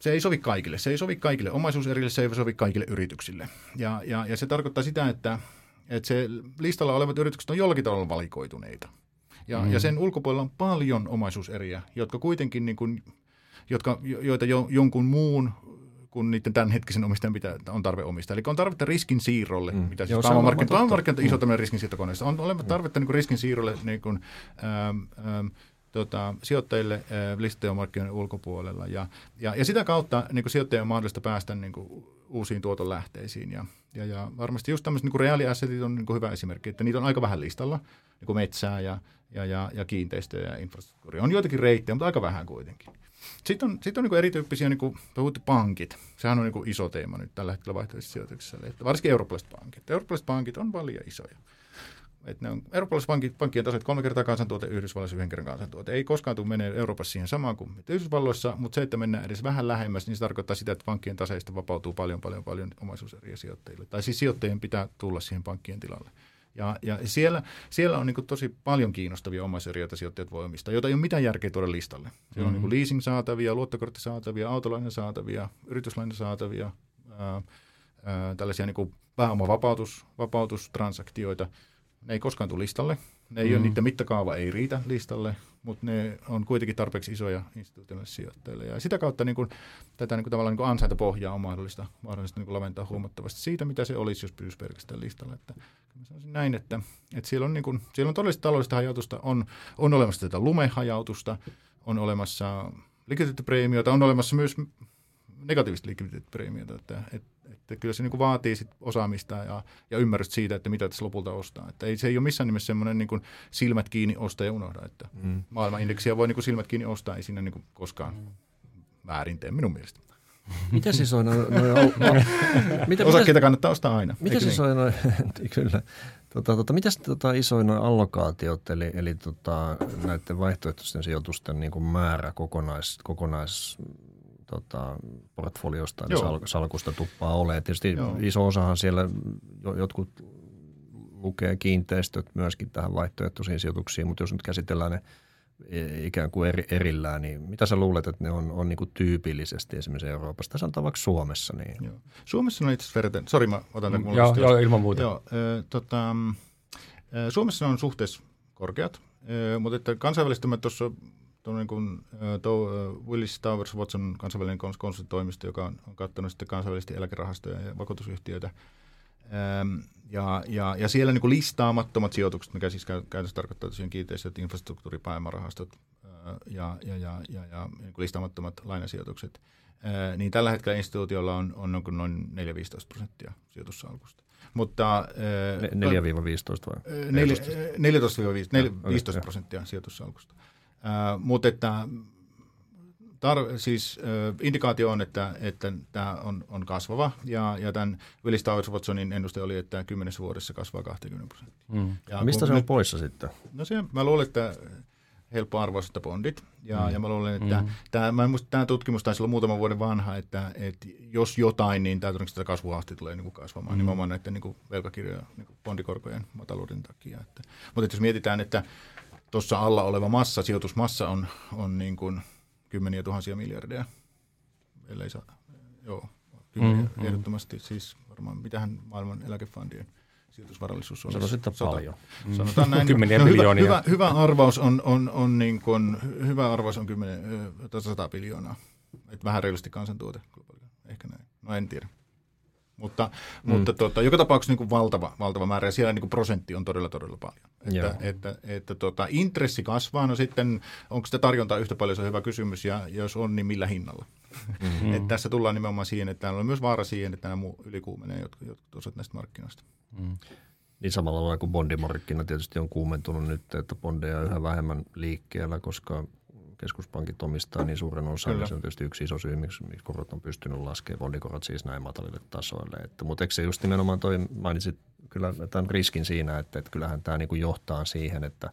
se ei sovi kaikille. Se ei sovi kaikille omaisuuserille, se ei sovi kaikille yrityksille. Ja, ja, ja se tarkoittaa sitä, että, että se listalla olevat yritykset on jollakin tavalla valikoituneita. Ja, mm. ja sen ulkopuolella on paljon omaisuuseriä, jotka kuitenkin, niin kuin, jotka, joita jo, jonkun muun kun niiden tämänhetkisen omistajan pitää, on tarve omistaa. Eli on tarvetta riskin siirrolle, mm. mitä siis pääomamarkkinat on iso tämmöinen riskin siirtokoneessa. On olemassa tarvetta niin riskin siirrolle niin kuin, ähm, ähm, tota, sijoittajille äh, listojen markkinoiden ulkopuolella. Ja, ja, ja sitä kautta niin kuin sijoittajien on mahdollista päästä niin kuin, uusiin tuotonlähteisiin. Ja, ja, ja varmasti just tämmöiset niin reaaliassetit on niin kuin hyvä esimerkki, että niitä on aika vähän listalla, niin kuin metsää ja, ja, ja, ja kiinteistöjä ja infrastruktuuria. On joitakin reittejä, mutta aika vähän kuitenkin. Sitten on, sitten on niin erityyppisiä, niin kuin puhuttu pankit. Sehän on niin iso teema nyt tällä hetkellä vaihtoehtoisissa sijoituksissa. Varsinkin eurooppalaiset pankit. Eurooppalaiset pankit on paljon isoja. Että ne on eurooppalaiset pankkien tasoit kolme kertaa kansantuote, Yhdysvalloissa yhden kerran kansantuote. Ei koskaan tule menee Euroopassa siihen samaan kuin Yhdysvalloissa, mutta se, että mennään edes vähän lähemmäs, niin se tarkoittaa sitä, että pankkien taseista vapautuu paljon, paljon, paljon omaisuuseriä sijoittajille. Tai siis sijoittajien pitää tulla siihen pankkien tilalle. Ja, ja siellä, siellä on niin tosi paljon kiinnostavia omaisuuseriä, joita sijoittajat voi omistaa, joita ei ole mitään järkeä tuoda listalle. Siellä mm-hmm. on niin leasing-saatavia, luottokorttisaatavia, autolainasaatavia, yrityslainasaatavia, ää, ää, tällaisia niin pääomavapautus, ne ei koskaan tule listalle. Ne ei mm. ole, niiden mittakaava ei riitä listalle, mutta ne on kuitenkin tarpeeksi isoja instituutioille sijoittajille. Ja sitä kautta niin kuin, tätä niin kuin, tavallaan niin ansaintapohjaa on mahdollista, mahdollista niin kuin laventaa huomattavasti siitä, mitä se olisi, jos pysyisi pelkästään listalla. Että, mä sanoisin näin, että, että siellä, on, niin kuin, siellä on todellista taloudellista hajautusta, on, on olemassa tätä lumehajautusta, on olemassa likviditeettipreemiota, on olemassa myös negatiivista likviditeettipreemiota, että, että, että kyllä se niin kuin vaatii sit osaamista ja, ja ymmärrystä siitä, että mitä tässä lopulta ostaa. Että ei, se ei ole missään nimessä semmoinen niin kuin silmät kiinni, osta ja unohda, että mm. maailmanindeksiä voi niin kuin silmät kiinni ostaa, ei siinä niin kuin koskaan mm. väärin tee minun mielestä. Mitä siis on? No, no, mitä, Osakkeita kannattaa ostaa aina. Mitä siis niin? on? kyllä. Tota, tota, mitäs tota, isoin allokaatiot, eli, eli tota, näiden vaihtoehtoisten sijoitusten niin kuin määrä kokonais, kokonais tota, portfoliosta, eli sal, salkusta tuppaa ole. Tietysti Joo. iso osahan siellä, jotkut lukee kiinteistöt myöskin tähän vaihtoehtoisiin sijoituksiin, mutta jos nyt käsitellään ne ikään kuin eri, erillään, niin mitä sä luulet, että ne on, on niin kuin tyypillisesti esimerkiksi Euroopassa, tai sanotaan vaikka Suomessa? Niin... Joo. Suomessa on itse asiassa verraten, sori mä otan tämän mm, joo, joo, ilman muuta. Joo, äh, tota, äh, Suomessa on suhteessa korkeat, äh, mutta että kansainvälisesti mä tuossa niin kuin, uh, Willis Towers Watson kansainvälinen konsultoimisto, joka on, on katsonut sitten kansainvälisesti eläkerahastoja ja vakuutusyhtiöitä. Ja, ja, ja siellä niin kuin listaamattomat sijoitukset, mikä siis käytännössä tarkoittaa tosiaan kiinteistöt, infrastruktuuripääomarahastot ja, ja, ja, ja, ja niin kuin listaamattomat lainasijoitukset, niin tällä hetkellä instituutiolla on, on noin 4-15 prosenttia sijoitussalkusta. Mutta, 4-15 vai? 14-15 prosenttia sijoitussalkusta. Mutta että tar- siis äh, indikaatio on, että, että tämä on, on kasvava ja, ja tämän Willis Towers Watsonin ennuste oli, että kymmenessä vuodessa kasvaa 20 prosenttia. Mm. Ja Mistä se on nyt, poissa sitten? No se, mä luulen, että helppoarvoiset bondit. Ja, mm. ja mä luulen, että mm. tämä, mä muista, tämä tutkimus taisi olla muutaman vuoden vanha, että, että jos jotain, niin tämä todennäköisesti kasvuahti tulee niin kuin kasvamaan mm. nimenomaan näiden niin kuin velkakirjojen niin kuin bondikorkojen mataluuden takia. Että, mutta että jos mietitään, että tuossa alla oleva massa, sijoitusmassa on, on niin kuin kymmeniä tuhansia miljardeja, ellei saa, joo, kymmeniä, mm, ehdottomasti mm. siis varmaan mitähän maailman eläkefondien sijoitusvarallisuus on. Sanoisin, että paljon. Mm. Sanotaan näin. Kymmeniä no, hyvä, hyvä, hyvä, arvaus on, on, on, niin kuin, hyvä arvaus on 10, 100 biljoonaa. Et vähän reilusti kansantuote. Ehkä näin. No en tiedä. Mutta, mm. mutta tota, joka tapauksessa niin kuin valtava, valtava määrä ja siellä niin kuin prosentti on todella, todella paljon. Että, että, että tota, intressi kasvaa, no sitten onko sitä tarjontaa yhtä paljon, se on hyvä kysymys ja jos on, niin millä hinnalla? Mm-hmm. että tässä tullaan nimenomaan siihen, että täällä on myös vaara siihen, että nämä ylikuumenee jotkut, jotkut osat näistä markkinoista. Mm. Niin samalla tavalla kuin bondimarkkina tietysti on kuumentunut nyt, että bondeja on yhä vähemmän liikkeellä, koska keskuspankit omistaa niin suuren osan. Kyllä. Se on tietysti yksi iso syy, miksi, miksi korot on pystynyt laskemaan, bondikorot siis näin matalille tasoille. Että, mutta eikö se just nimenomaan toi, mainitsit kyllä tämän riskin siinä, että, että kyllähän tämä niin kuin johtaa siihen, että,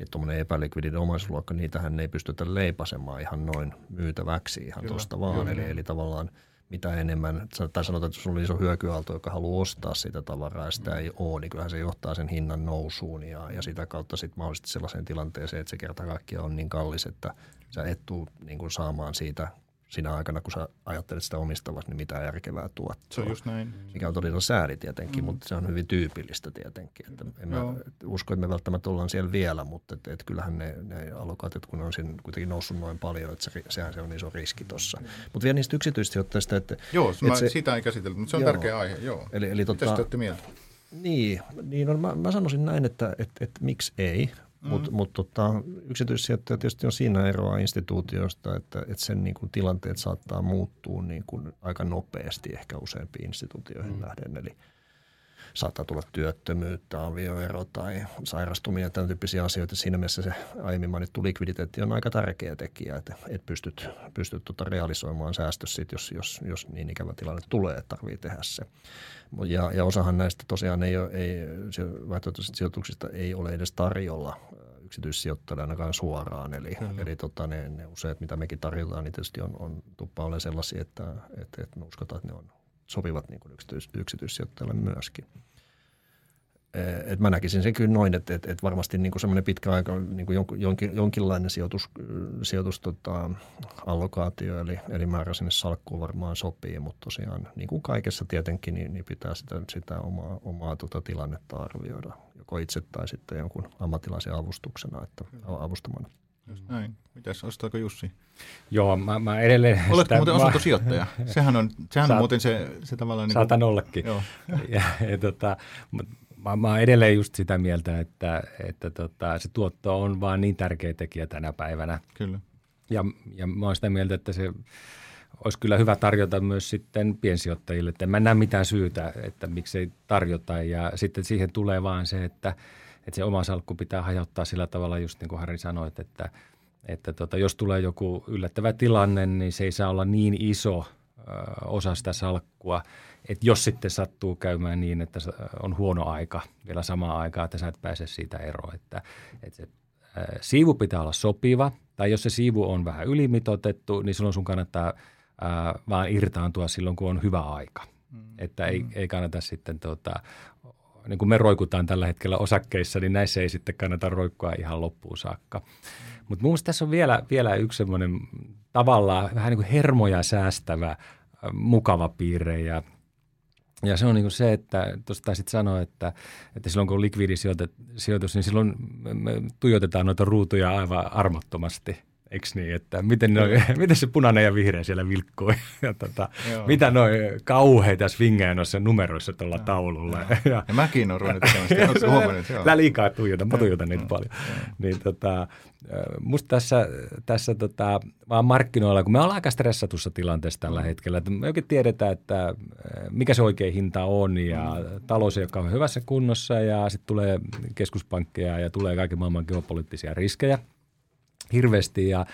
että tuommoinen epälikvidinen omaisuusluokka, niitähän ei pystytä leipasemaan ihan noin myytäväksi ihan tuosta vaan. Eli, eli tavallaan – mitä enemmän, tai sanotaan, että jos on iso hyökyaalto, joka haluaa ostaa sitä tavaraa ja sitä ei ole, niin kyllähän se johtaa sen hinnan nousuun ja, ja sitä kautta sitten mahdollisesti sellaiseen tilanteeseen, että se kerta kaikkiaan on niin kallis, että sä et tule niin saamaan siitä sinä aikana, kun sä ajattelet sitä omistavasti, niin mitä järkevää tuottoa. Se on just näin. Mikä on todella sääli tietenkin, mm. mutta se on hyvin tyypillistä tietenkin. Että en mä usko, että me välttämättä ollaan siellä vielä, mutta et, et kyllähän ne, ne allokaatiot, kun ne on siinä kuitenkin noussut noin paljon, että se, sehän se on iso riski tuossa. Mm. Mutta vielä niistä yksityissijoittajista, että... Joo, että mä, se, sitä ei käsitelty, mutta se on joo, tärkeä aihe, joo. Eli, eli Mitä tota, mieltä? Niin, niin on, mä, mä sanoisin näin, että et, et, miksi ei. Mm. Mutta mut tota, yksityissijoittaja tietysti on siinä eroa instituutioista, että, että sen niin kuin, tilanteet saattaa muuttua niin kuin, aika nopeasti ehkä useampiin instituutioihin mm. nähden. Eli saattaa tulla työttömyyttä, avioero tai sairastuminen ja tämän tyyppisiä asioita. Siinä mielessä se aiemmin mainittu likviditeetti on aika tärkeä tekijä, että, että pystyt, pystyt tota realisoimaan säästös sit, jos, jos, jos niin ikävä tilanne tulee, että tarvitsee tehdä se. Ja, ja osahan näistä tosiaan ei, ole, ei vaihtoehtoisista sijoituksista ei ole edes tarjolla yksityissijoittajille ainakaan suoraan. Eli, mm. eli tota, ne, ne useat, mitä mekin tarjotaan, niin tietysti on, on tuppa ole sellaisia, että, että, että me uskotaan, että ne on sopivat niin kuin yksityis, yksityissijoittajalle myöskin. Et mä näkisin sen kyllä noin, että, että, että varmasti niin semmoinen pitkä aika niin kuin jonkin, jonkinlainen sijoitus, sijoitus tota, allokaatio, eli, eli määrä sinne salkkuun varmaan sopii, mutta tosiaan niin kuin kaikessa tietenkin, niin, niin pitää sitä, sitä omaa, omaa tota, tilannetta arvioida, joko itse tai sitten jonkun ammattilaisen avustuksena, että avustamana. Just näin. Mitäs, ostaako Jussi? Joo, mä, mä edelleen... Oletko sitä, muuten asuntosijoittaja? sehän on, sehän Saat, on muuten se, se tavallaan... Niin saatan ollakin. Joo. ja, ja, tota, mä, mä oon edelleen just sitä mieltä, että, että tota, se tuotto on vaan niin tärkeä tekijä tänä päivänä. Kyllä. Ja, ja mä oon sitä mieltä, että se olisi kyllä hyvä tarjota myös sitten piensijoittajille. Että en mä näe mitään syytä, että miksei tarjota. Ja sitten siihen tulee vaan se, että, että se oma salkku pitää hajottaa sillä tavalla, just niin kuin Harri sanoi, että, että tota, jos tulee joku yllättävä tilanne, niin se ei saa olla niin iso osa sitä salkkua, että jos sitten sattuu käymään niin, että on huono aika vielä samaan aikaan, että sä et pääse siitä eroon, että, että se siivu pitää olla sopiva, tai jos se siivu on vähän ylimitotettu, niin silloin sun kannattaa ää, vaan irtaantua silloin, kun on hyvä aika. Mm. Että ei, mm. ei kannata sitten, tota, niin kuin me roikutaan tällä hetkellä osakkeissa, niin näissä ei sitten kannata roikkua ihan loppuun saakka. Mm. Mutta mun tässä on vielä, vielä yksi semmoinen tavallaan vähän niin kuin hermoja säästävä mukava piirre ja ja se on niin kuin se, että tuossa taisit sanoa, että, että silloin kun on likvidisijoitus, niin silloin me tuijotetaan noita ruutuja aivan armottomasti – Eikö niin, että miten, noi, miten se punainen ja vihreä siellä vilkkuu ja tota, mitä noin kauheita swingejä noissa numeroissa tuolla taululla. Ja, ja, ja mäkin olen ruvennut tämmöistä, Lä liikaa tuijota, mä tuijotan niitä paljon. Niin tota, musta tässä, tässä tota, vaan markkinoilla, kun me ollaan aika stressatussa tilanteessa tällä mm. hetkellä, että me oikein tiedetään, että mikä se oikea hinta on ja mm. talous ei ole hyvässä kunnossa ja sitten tulee keskuspankkeja ja tulee kaiken maailman geopoliittisia riskejä – hirveästi. Ja,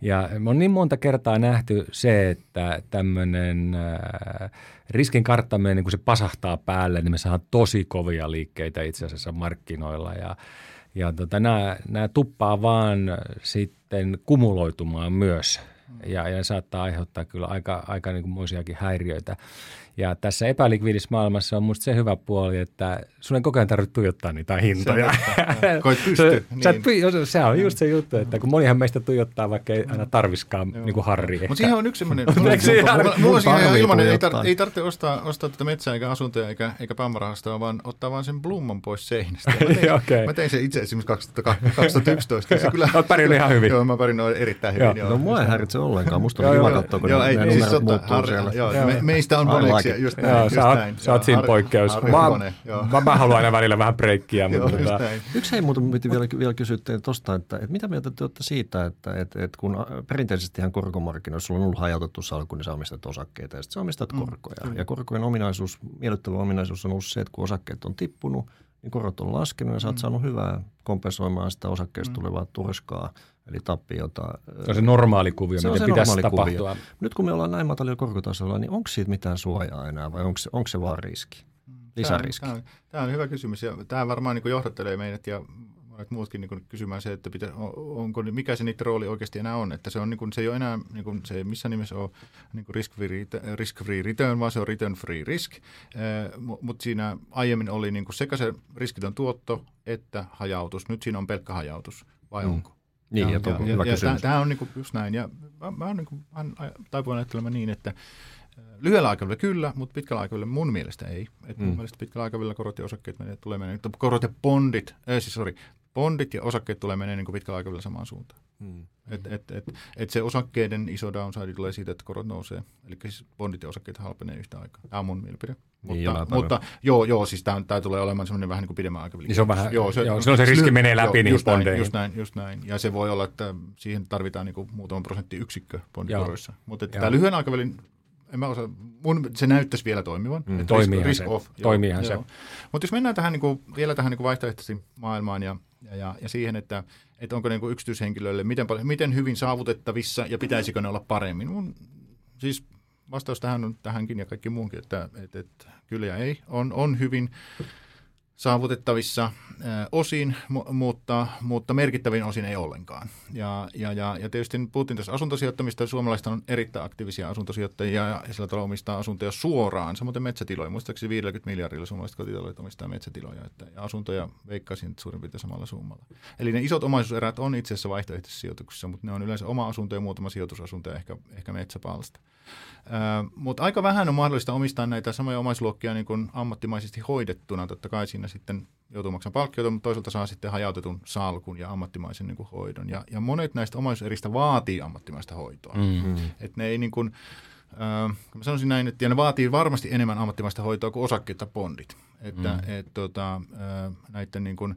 ja on niin monta kertaa nähty se, että tämmöinen äh, riskin karttaminen, niin kun se pasahtaa päälle, niin me saadaan tosi kovia liikkeitä itse asiassa markkinoilla. Ja, ja tota, nämä, nämä tuppaa vaan sitten kumuloitumaan myös ja, ja saattaa aiheuttaa kyllä aika, aika niin kuin häiriöitä. Ja tässä epälikvidissä maailmassa on musta se hyvä puoli, että sun ei koko ajan tarvitse tuijottaa niitä hintoja. Se, Koit pysty. niin. se on just se juttu, että kun monihan meistä tuijottaa, vaikka ei aina tarviskaan niin kuin harri. Mutta siihen on yksi sellainen, mulla on siihen ilmainen, ei, tar- ei tarvitse ostaa, ostaa tätä metsää eikä asuntoja eikä, eikä pämmarahastoa, vaan ottaa vaan sen blumman pois seinästä. Mä tein, okay. mä tein sen itse esimerkiksi 2011. Se kyllä, Olet pärjännyt ihan hyvin. Joo, mä pärjännyt erittäin hyvin. Joo. No mua ei häiritse ollenkaan. Musta on kiva katsoa, kun ne siis numerot muuttuu siellä. Meistä on moneksi breikkiä, just näin. Joo, just sä, oot, näin. sä oot siinä poikkeus. Mä, haluan aina välillä vähän breikkiä. Mutta tota... Yksi hei muuten piti vielä, vielä kysyä tuosta, että, että mitä mieltä te olette siitä, että, että, että kun perinteisesti ihan korkomarkkinoissa sulla on ollut hajautettu salkku, niin sä omistat osakkeita ja sitten sä omistat mm, korkoja. Mm. Ja korkojen ominaisuus, miellyttävä ominaisuus on ollut se, että kun osakkeet on tippunut, niin korot on laskenut ja sä oot mm. saanut hyvää kompensoimaan sitä osakkeesta mm. tulevaa turskaa – eli tappiota. Se on se normaali kuvio, se mitä pitäisi tapahtua. Kuvio. Nyt kun me ollaan näin matalilla korkotasolla, niin onko siitä mitään suojaa enää vai onko se, onko se vaan riski? Lisäriski. Tämä on, tämä on hyvä kysymys ja tämä varmaan niin johdattelee meidät ja monet muutkin niin kysymään se, että pitä, onko, mikä se niiden rooli oikeasti enää on. Että se, on, niin kuin, se ei ole enää, niin kuin, se ei missään nimessä ole niin risk-free, risk-free return, vaan se on return-free risk. Eh, Mutta siinä aiemmin oli niin kuin sekä se riskitön tuotto että hajautus. Nyt siinä on pelkkä hajautus, vai mm. onko? Niin, ja, ja, ja, ja, Tämä on niin kuin just näin. Ja mä, mä, niin kuin, mä taipuin ajattelemaan niin, että lyhyellä aikavälillä kyllä, mutta pitkällä aikavälillä mun mielestä ei. Et mm. Mun mielestä pitkällä aikavälillä korot ja osakkeet menee, tulee menee, korot ja bondit, äh, siis sorry, bondit ja osakkeet tulee menee niin kuin pitkällä aikavälillä samaan suuntaan. Mm. Et, et, et, et se osakkeiden iso downside tulee siitä, että korot nousee. Eli siis bondit ja osakkeet halpenee yhtä aikaa. Tämä on mun mielipide. Niin, mutta, mutta joo, joo, siis tämä, tämä tulee olemaan semmoinen vähän niin kuin pidemmän aikavälin. Niin se on vähän, joo, se, joo, silloin se riski menee läpi joo, just näin, just näin, just näin. Ja se voi olla, että siihen tarvitaan niin kuin muutaman prosentti yksikkö bondikoroissa. Mutta että tämä lyhyen aikavälin en mä osaa, mun, se näyttäisi vielä toimivan. Mm, toimiihan risk, risk se. Off, toimiihan se. Mutta jos mennään tähän, niin kuin, vielä tähän niin kuin vaihtoehtoisesti maailmaan ja, ja, ja, ja siihen, että, että onko niin kuin yksityishenkilöille miten, miten hyvin saavutettavissa ja pitäisikö ne olla paremmin. Mun, siis vastaus tähän on tähänkin ja kaikki muunkin, että, että, että kyllä ja ei. On, on hyvin saavutettavissa osin, mutta, mutta merkittävin osin ei ollenkaan. Ja, ja, ja, ja tietysti puhuttiin tässä asuntosijoittamista. Suomalaiset on erittäin aktiivisia asuntosijoittajia ja sillä tavalla omistaa asuntoja suoraan, samoin metsätiloja. Muistaakseni 50 miljardilla suomalaiset kotitaloudet omistaa metsätiloja että, ja asuntoja veikkaisin suurin piirtein samalla summalla. Eli ne isot omaisuuserät on itse asiassa vaihtoehtoisissa sijoituksissa, mutta ne on yleensä oma asunto ja muutama sijoitusasunto ja ehkä, ehkä metsäpalsta. Mutta aika vähän on mahdollista omistaa näitä samoja omaisluokkia niin kuin ammattimaisesti hoidettuna. Totta kai siinä sitten joutuu maksamaan palkkiota, mutta toisaalta saa sitten hajautetun salkun ja ammattimaisen niin kuin hoidon. Ja, ja monet näistä omaisuuseristä vaatii ammattimaista hoitoa. Mm-hmm. Et ne ei niin kuin, äh, mä sanoisin näin, että ne vaatii varmasti enemmän ammattimaista hoitoa kuin osakkeet tai bondit. Että mm. et, tota, äh, näiden niin kuin,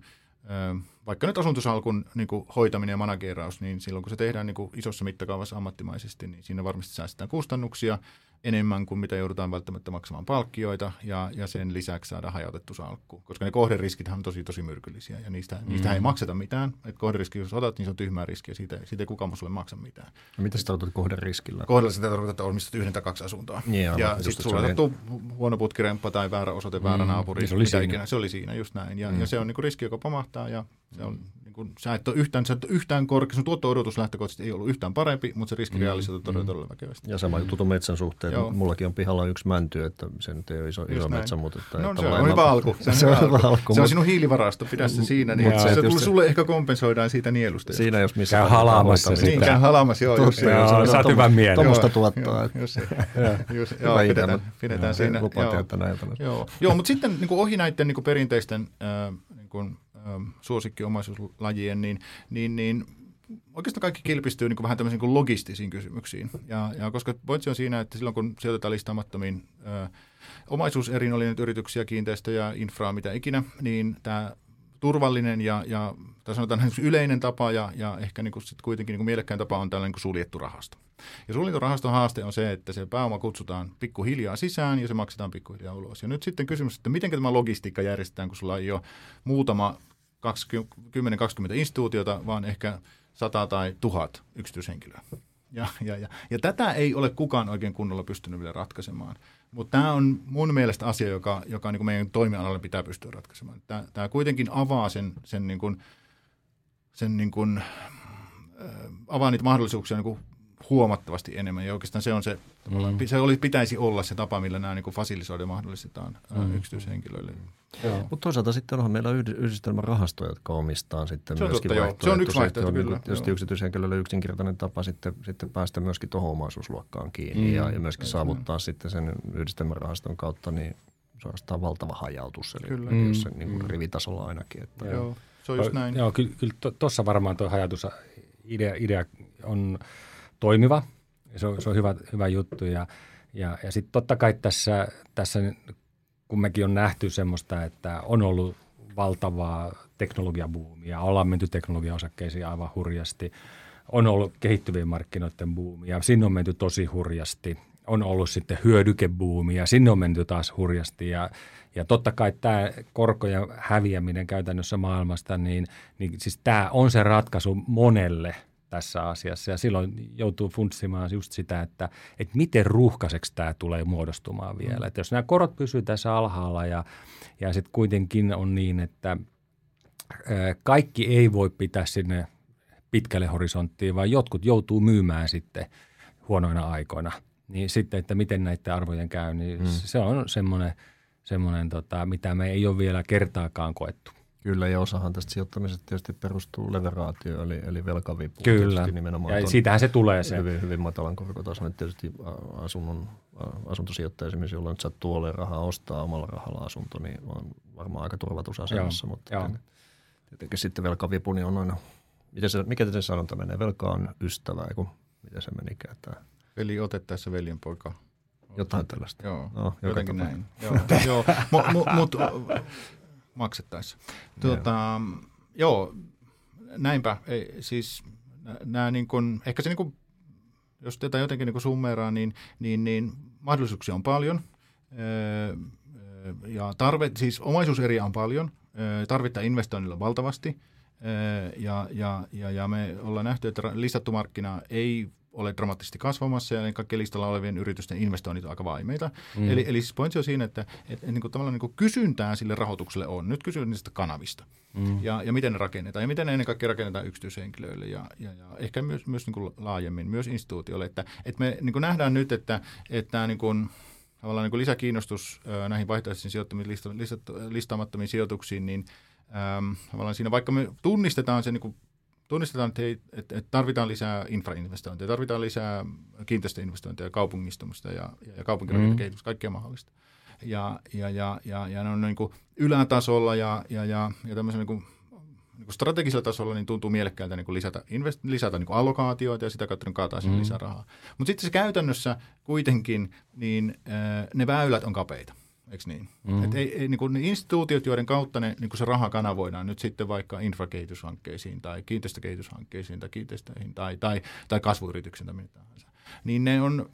vaikka nyt asuntosalkun niin kuin hoitaminen ja manageeraus, niin silloin kun se tehdään niin kuin isossa mittakaavassa ammattimaisesti, niin siinä varmasti säästetään kustannuksia enemmän kuin mitä joudutaan välttämättä maksamaan palkkioita ja, ja sen lisäksi saada hajautettu salkku. Koska ne kohderiskit on tosi tosi myrkyllisiä ja niistä, mm. niistä ei makseta mitään. Et kohderiski, jos otat, niin se on tyhmää riskiä, siitä, siitä ei kukaan sulle maksa mitään. No, mitä sä tarkoitat kohderiskillä? Kohdella sitä tarkoittaa, että omistat yhden tai kaksi asuntoa. Niin, ja sitten sulla on huono putkiremppa tai väärä osoite, väärä mm. naapuri. Se oli, siinä. Ikinä. se oli siinä, just näin. Ja, mm. ja se on niin kuin riski, joka pamahtaa ja se on kun sä et ole yhtään, sä et ole yhtään korkea, sun tuotto-odotus lähtökohtaisesti ei ollut yhtään parempi, mutta se riski mm. realisoitu todella, mm. todella väkevästi. Ja sama juttu tuon metsän suhteen. Joo. Mullakin on pihalla yksi mänty, että se nyt ei ole iso, iso metsä, mutta... Että, no, että se on hyvä alku. Se on, se on hyvä alku. Se on sinun hiilivarasto, pidä se siinä, niin se, se, se, sulle ehkä kompensoidaan siitä nielusta. Siinä jos missä... Käy halaamassa sitä. Niin, käy halaamassa, joo. Tossa, joo, joo saat hyvän mielen. Tuommoista tuottaa. Joo, pidetään, pidetään siinä. Joo, mutta sitten niin ohi näiden niin perinteisten niin suosikkiomaisuuslajien, niin, niin, niin oikeastaan kaikki kilpistyy niin kuin vähän tämmöisiin kuin logistisiin kysymyksiin. Ja, ja koska pointsi on siinä, että silloin kun sijoitetaan listaamattomiin ö, oli nyt yrityksiä, kiinteistöjä, infraa, mitä ikinä, niin tämä turvallinen ja, ja tai sanotaan yleinen tapa ja, ja ehkä niin kuin sit kuitenkin niin kuin mielekkäin tapa on tällainen niin kuin suljettu rahasto. Ja suljettu rahaston haaste on se, että se pääoma kutsutaan pikkuhiljaa sisään ja se maksetaan pikkuhiljaa ulos. Ja nyt sitten kysymys, että miten tämä logistiikka järjestetään, kun sulla ei ole muutama 10-20 instituutiota, vaan ehkä 100 tai 1000 yksityishenkilöä. Ja, ja, ja, ja tätä ei ole kukaan oikein kunnolla pystynyt vielä ratkaisemaan. Mutta tämä on mun mielestä asia, joka, joka niin meidän toimialalle pitää pystyä ratkaisemaan. Tämä, kuitenkin avaa sen, sen, niin kuin, sen niin kuin, avaa niitä mahdollisuuksia niin huomattavasti enemmän. Ja oikeastaan se on se, mm. se oli, pitäisi olla se tapa, millä nämä niin fasilisoida mahdollistetaan mm. yksityishenkilöille. Mutta toisaalta sitten onhan meillä yhdistelmärahastoja, jotka omistaa sitten se on myöskin totta, Se on yksi vaihtoehto kyllä. Tietysti yksityishenkilölle yksinkertainen tapa sitten, sitten päästä myöskin tuohon omaisuusluokkaan kiinni mm. ja, ja myöskin saavuttaa sitten sen yhdistelmärahaston kautta niin suorastaan valtava hajautus, eli kyllä. Mm. jos se niin kuin mm. rivitasolla ainakin. Että Joo, se on just näin. Joo, kyllä, kyllä tuossa varmaan tuo hajatus idea, idea on toimiva. Se on, se on hyvä, hyvä juttu ja, ja, ja sitten totta kai tässä, tässä kun mekin on nähty semmoista, että on ollut valtavaa teknologiabuumia, ollaan menty teknologiaosakkeisiin aivan hurjasti, on ollut kehittyvien markkinoiden buumia, sinne on menty tosi hurjasti, on ollut sitten hyödykebuumia, sinne on menty taas hurjasti ja, ja totta kai tämä korkojen häviäminen käytännössä maailmasta, niin, niin siis tämä on se ratkaisu monelle – tässä asiassa. Ja silloin joutuu funtsimaan just sitä, että, että miten ruuhkaiseksi tämä tulee muodostumaan vielä. Mm. Että jos nämä korot pysyvät tässä alhaalla ja, ja sitten kuitenkin on niin, että kaikki ei voi pitää sinne pitkälle horisonttiin, vaan jotkut joutuu myymään sitten huonoina aikoina. Niin sitten, että miten näiden arvojen käy, niin mm. se on semmoinen, semmoinen tota, mitä me ei ole vielä kertaakaan koettu. Kyllä, ja osahan tästä sijoittamisesta tietysti perustuu leveraatio, eli, eli velkavipu. Kyllä, nimenomaan ja siitähän se tulee se. Hyvin, hyvin matalan korkotason. Tietysti asunnon, asuntosijoittaja esimerkiksi, jolla nyt sattuu olemaan rahaa ostaa omalla rahalla asunto, niin on varmaan aika turvatussa asemassa. Joo, mutta joo. tietenkin sitten velkavipu, niin on aina, miten se, mikä se sanonta menee, velka on ystävä, kun miten se menikään tämä. Veli otettaessa veljen poika. Jotain tällaista. Joo, no, jotenkin näin. Joo, joo. Mutta mut, mut, maksettaessa. Tuota, joo. joo, näinpä. Ei, siis nämä niin kuin, ehkä se niin kuin, jos tätä jotenkin niin kuin summeeraa, niin, niin, niin mahdollisuuksia on paljon. Öö, ja tarve, siis omaisuuseriä on paljon, tarvittaa investoinnilla valtavasti. Ja, ja, ja, ja me ollaan nähty, että listattu markkina ei ole dramaattisesti kasvamassa ja kaikkien listalla olevien yritysten investoinnit on aika vaimeita. Mm. Eli, eli siis pointti on siinä, että, että niin kuin tavallaan niin kuin kysyntää sille rahoitukselle on. Nyt kysytään niistä kanavista mm. ja, ja miten ne rakennetaan ja miten ne ennen kaikkea rakennetaan yksityishenkilöille ja, ja, ja ehkä myös, myös niin kuin laajemmin, myös instituutioille. Että, että me niin kuin nähdään nyt, että, että niin kuin, tavallaan niin kuin lisäkiinnostus näihin vaihtoehtoisiin sijoittamisiin, lista, lista, listaamattomiin sijoituksiin, niin ähm, tavallaan siinä vaikka me tunnistetaan se niin kuin tunnistetaan, että, hei, että, että tarvitaan lisää infrainvestointeja, tarvitaan lisää kiinteistöinvestointeja, kaupungistumista ja, ja kaupunkirakentekehitystä, mm. kaikkea mahdollista. Ja, ja, ja, ja, ja ne on niin kuin ylätasolla ja, ja, ja, ja tämmöisen niin kuin, niin kuin strategisella tasolla niin tuntuu mielekkäältä niin kuin lisätä, invest, lisätä niin kuin allokaatioita ja sitä kautta niin kaataa sinne mm. lisää rahaa. Mutta sitten se käytännössä kuitenkin, niin äh, ne väylät on kapeita. Eikö niin? Mm. Et ei, ei, niin kuin ne instituutiot, joiden kautta ne, niin kuin se raha kanavoidaan nyt sitten vaikka infrakehityshankkeisiin tai kiinteistökehityshankkeisiin tai kiinteistöihin tai, tai, tai kasvuyrityksiin tai mitä tahansa, niin ne, on,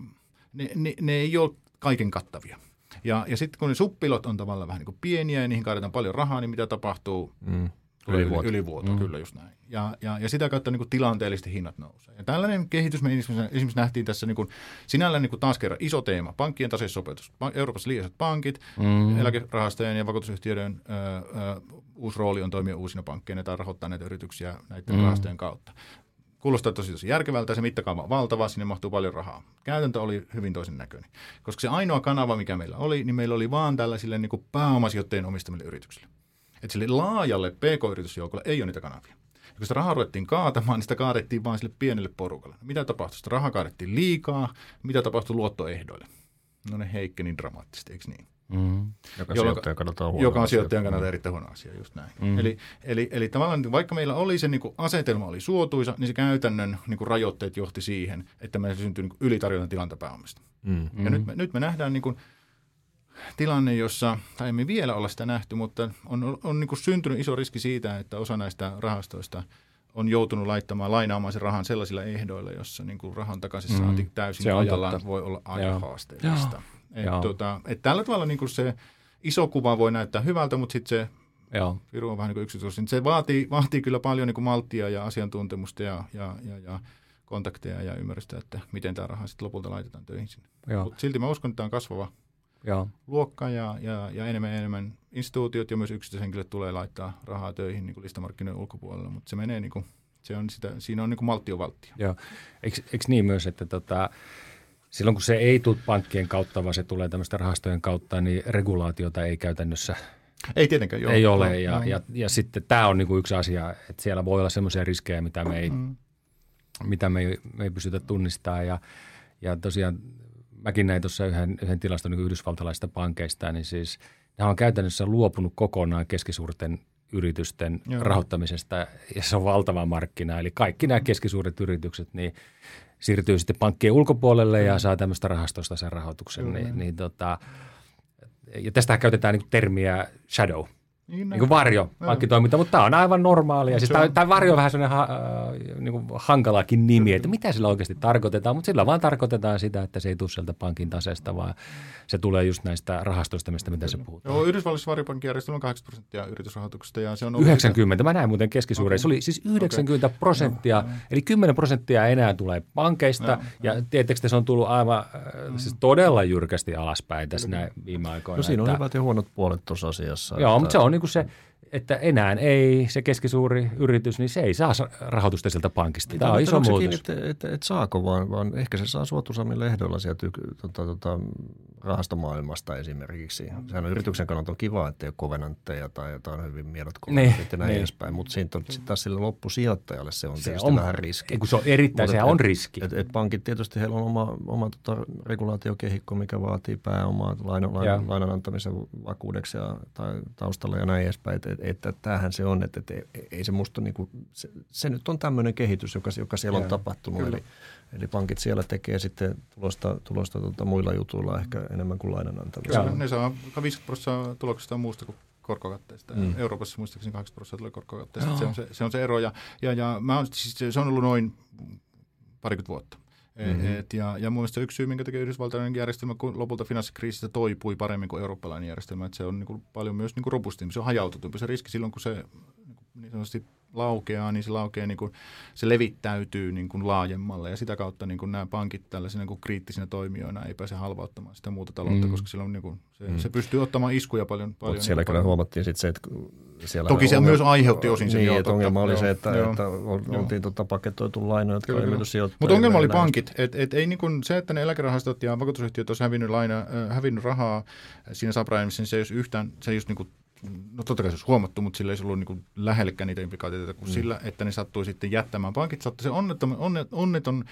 ne, ne, ne ei ole kaiken kattavia. Ja, ja sitten kun ne suppilot on tavallaan vähän niin kuin pieniä ja niihin kaadetaan paljon rahaa, niin mitä tapahtuu? Mm. Ylivuoto. Ylivuoto, mm. kyllä just näin. Ja, ja, ja sitä kautta niin kuin tilanteellisesti hinnat nousee. Ja tällainen kehitys me esimerkiksi nähtiin tässä niin kuin, sinällään niin kuin taas kerran iso teema. Pankkien taseissopeutus. Euroopassa liialliset pankit, mm. eläkerahastojen ja vakuutusyhtiöiden ö, ö, uusi rooli on toimia uusina pankkeina tai rahoittaa näitä yrityksiä näiden mm. rahastojen kautta. Kuulostaa tosi, tosi järkevältä, se mittakaava on valtava, sinne mahtuu paljon rahaa. Käytäntö oli hyvin toisen näköinen. Koska se ainoa kanava, mikä meillä oli, niin meillä oli vaan tällaisille niin kuin pääomasijoittajien omistamille yrityksille. Että sille laajalle pk-yritysjoukolle ei ole niitä kanavia. Ja kun sitä rahaa ruvettiin kaatamaan, niin sitä kaadettiin vain sille pienelle porukalle. Mitä tapahtui? Sitä rahaa kaadettiin liikaa. Mitä tapahtui luottoehdoille? No ne heikkeni dramaattisesti, eikö niin? Mm. Joka sijoittajan kannalta on huono Joka on sijoittajan kannalta erittäin huono asia, just näin. Mm. Eli, eli, eli tavallaan vaikka meillä oli se niin kuin asetelma oli suotuisa, niin se käytännön niin kuin rajoitteet johti siihen, että meillä syntyi niin ylitarjonnan tilanta pääomista. Mm. Ja nyt, me, nyt me nähdään niin kuin, tilanne, jossa, tai emme vielä olla sitä nähty, mutta on, on, niin kuin syntynyt iso riski siitä, että osa näistä rahastoista on joutunut laittamaan lainaamaan sen rahan sellaisilla ehdoilla, jossa niin kuin rahan takaisin saanti mm. täysin se ajallaan totta. voi olla aika Joo. haasteellista. Et, tota, et tällä tavalla niin kuin se iso kuva voi näyttää hyvältä, mutta sitten se Joo. Viru on vähän niin kuin. Se vaatii, vaatii kyllä paljon niin kuin malttia ja asiantuntemusta ja, ja, ja, ja kontakteja ja ymmärrystä, että miten tämä raha sitten lopulta laitetaan töihin sinne. Mutta silti mä uskon, että tämä on kasvava Joo. luokka ja, ja, ja enemmän ja enemmän instituutiot ja myös yksityishenkilöt tulee laittaa rahaa töihin niin kuin listamarkkinoiden ulkopuolella, mutta se menee niin kuin, se on sitä, siinä on niin kuin malttio valtio. Joo. Eikö, eikö niin myös, että tota, silloin kun se ei tule pankkien kautta, vaan se tulee tämmöisten rahastojen kautta, niin regulaatiota ei käytännössä ei tietenkään, joo. Ei ole, ja, ja, ja, ja sitten tämä on niinku yksi asia, että siellä voi olla semmoisia riskejä, mitä me ei, mm. mitä me ei, me ei pystytä tunnistamaan, ja, ja tosiaan mäkin näin tuossa yhden, yhden tilaston niin yhdysvaltalaisista pankeista, niin siis nämä on käytännössä luopunut kokonaan keskisuurten yritysten Joo. rahoittamisesta ja se on valtava markkina. Eli kaikki nämä keskisuuret yritykset niin siirtyy sitten pankkien ulkopuolelle ja saa tämmöistä rahastosta sen rahoituksen. Niin, niin tota, ja tästä käytetään niin termiä shadow – niin, niin kuin varjo pankkitoiminta, mutta tämä on aivan normaalia. Siis tämä, tämä varjo on vähän sellainen ha, äh, niin kuin hankalakin nimi, että mitä sillä oikeasti tarkoitetaan, mutta sillä vaan tarkoitetaan sitä, että se ei tule sieltä pankin tasesta, vaan se tulee just näistä rahastoista, mistä mitä se puhutaan. Joo, Yhdysvalloissa varjopankkijärjestelmä on 80 prosenttia yritysrahoituksesta ja se on 90, sitä... mä näin muuten keskisuurein. Okay. Se oli siis 90 okay. prosenttia, no, eli 10 prosenttia enää tulee pankeista no, ja tietysti se on tullut aivan mm. siis todella jyrkästi alaspäin tässä näin viime aikoina. No siinä on hyvät ja huonot puolet tuossa asiassa. Joo, että... mutta se on niin kuin se, että enää ei se keskisuuri yritys, niin se ei saa rahoitusta sieltä pankista. Tämä on iso muutos. Että et, et, et saako, vaan, vaan ehkä se saa suotuisammilla ehdoilla sieltä tota, tota, rahastomaailmasta esimerkiksi. Sehän on yrityksen kannalta on kiva, että ei ole kovenantteja tai jotain hyvin miedot niin, ja näin niin. edespäin, mutta siinä on, sit taas sille loppusijoittajanne se on se tietysti on, vähän riski. Kun se on erittäin, se on riski. Et, et, et pankit tietysti, heillä on oma, oma tota, regulaatiokehikko, mikä vaatii pääomaa lainan, lainan, lainan antamisen vakuudeksi ja, tai taustalla ja näin edespäin. Et, et, että tämähän se on, että, että ei se musta niin kuin, se, se nyt on tämmöinen kehitys, joka, joka siellä on tapahtunut. Eli, eli pankit siellä tekee sitten tulosta, tulosta tuota, muilla jutuilla ehkä enemmän kuin lainan antamista. Ne saa 50 prosenttia tuloksesta muusta kuin korkokatteista. Mm. Euroopassa muistaakseni 80 prosenttia tulee korkokatteista. Se on se, se on se ero. Ja, ja, ja mä on, siis se on ollut noin parikymmentä vuotta. Mm-hmm. Et, ja, ja mun mielestä yksi syy, minkä takia yhdysvaltainen järjestelmä kun lopulta finanssikriisistä toipui paremmin kuin eurooppalainen järjestelmä, että se on niin kuin paljon myös niin kuin robustimpi, se on hajautetumpi. Se riski silloin, kun se niin, niin sanotusti laukeaa, niin se laukeaa, niin kuin, se levittäytyy niin kuin laajemmalle ja sitä kautta niin kuin nämä pankit tällaisina niin kuin kriittisinä toimijoina ei pääse halvauttamaan sitä muuta taloutta, mm. koska silloin niin kuin, se, mm. se pystyy ottamaan iskuja paljon. paljon Mutta siellä niin kyllä paljon. huomattiin sitten se, että siellä Toki se ongelma, myös aiheutti osin sen. Niin, että ongelma oli joo, se, että, joo, että oltiin tota paketoitu lainoja, jotka ei mennyt Mutta ongelma oli pankit, että et ei niin kuin se, että ne eläkerahastot ja vakuutusyhtiöt olisivat hävinnyt, laina, äh, hävinnyt rahaa siinä subprimeissa, niin se ei olisi yhtään, se ei just niin kuin no totta kai se olisi huomattu, mutta sillä ei ollut niin lähellekään niitä implikaatioita kuin mm. sillä, että ne sattui sitten jättämään. Pankit sattui, se onneton, onneton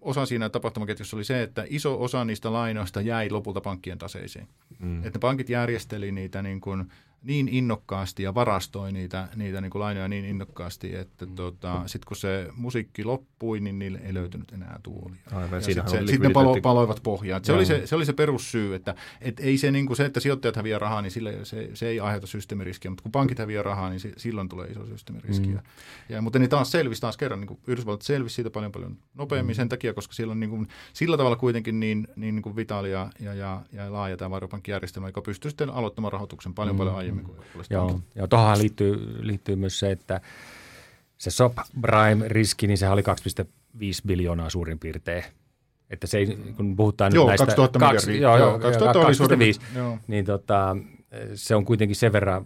osa siinä tapahtumaketjussa oli se, että iso osa niistä lainoista jäi lopulta pankkien taseisiin. Mm. Että ne pankit järjesteli niitä niin kuin, niin innokkaasti ja varastoi niitä, niitä niin kuin lainoja niin innokkaasti, että tota, sitten kun se musiikki loppui, niin niille ei löytynyt enää tuolia. Sitten sit ne palo, paloivat pohjaan. Se oli se, se oli se perussyy, että et ei se, niin kuin se, että sijoittajat häviää rahaa, niin sille, se, se ei aiheuta systeemiriskiä, mutta kun pankit häviää rahaa, niin silloin tulee iso systeemiriski. Mm. Ja, mutta ne taas selvisi taas kerran, niin kuin Yhdysvallat selvisi siitä paljon paljon nopeammin mm. sen takia, koska silloin niin kuin, sillä tavalla kuitenkin niin, niin, niin kuin vitaali ja, ja, ja, ja laaja tämä varjopankkijärjestelmä, joka pystyy sitten aloittamaan rahoituksen paljon mm. paljon aiemmin kuin Joo, ja tuohon liittyy, liittyy myös se, että se subprime-riski, niin sehän oli 2,5 biljoonaa suurin piirtein. Että se ei, kun puhutaan joo, nyt näistä... 2000 kaksi, joo, joo, 2000 joo, 2005, joo. niin tota, se on kuitenkin sen verran,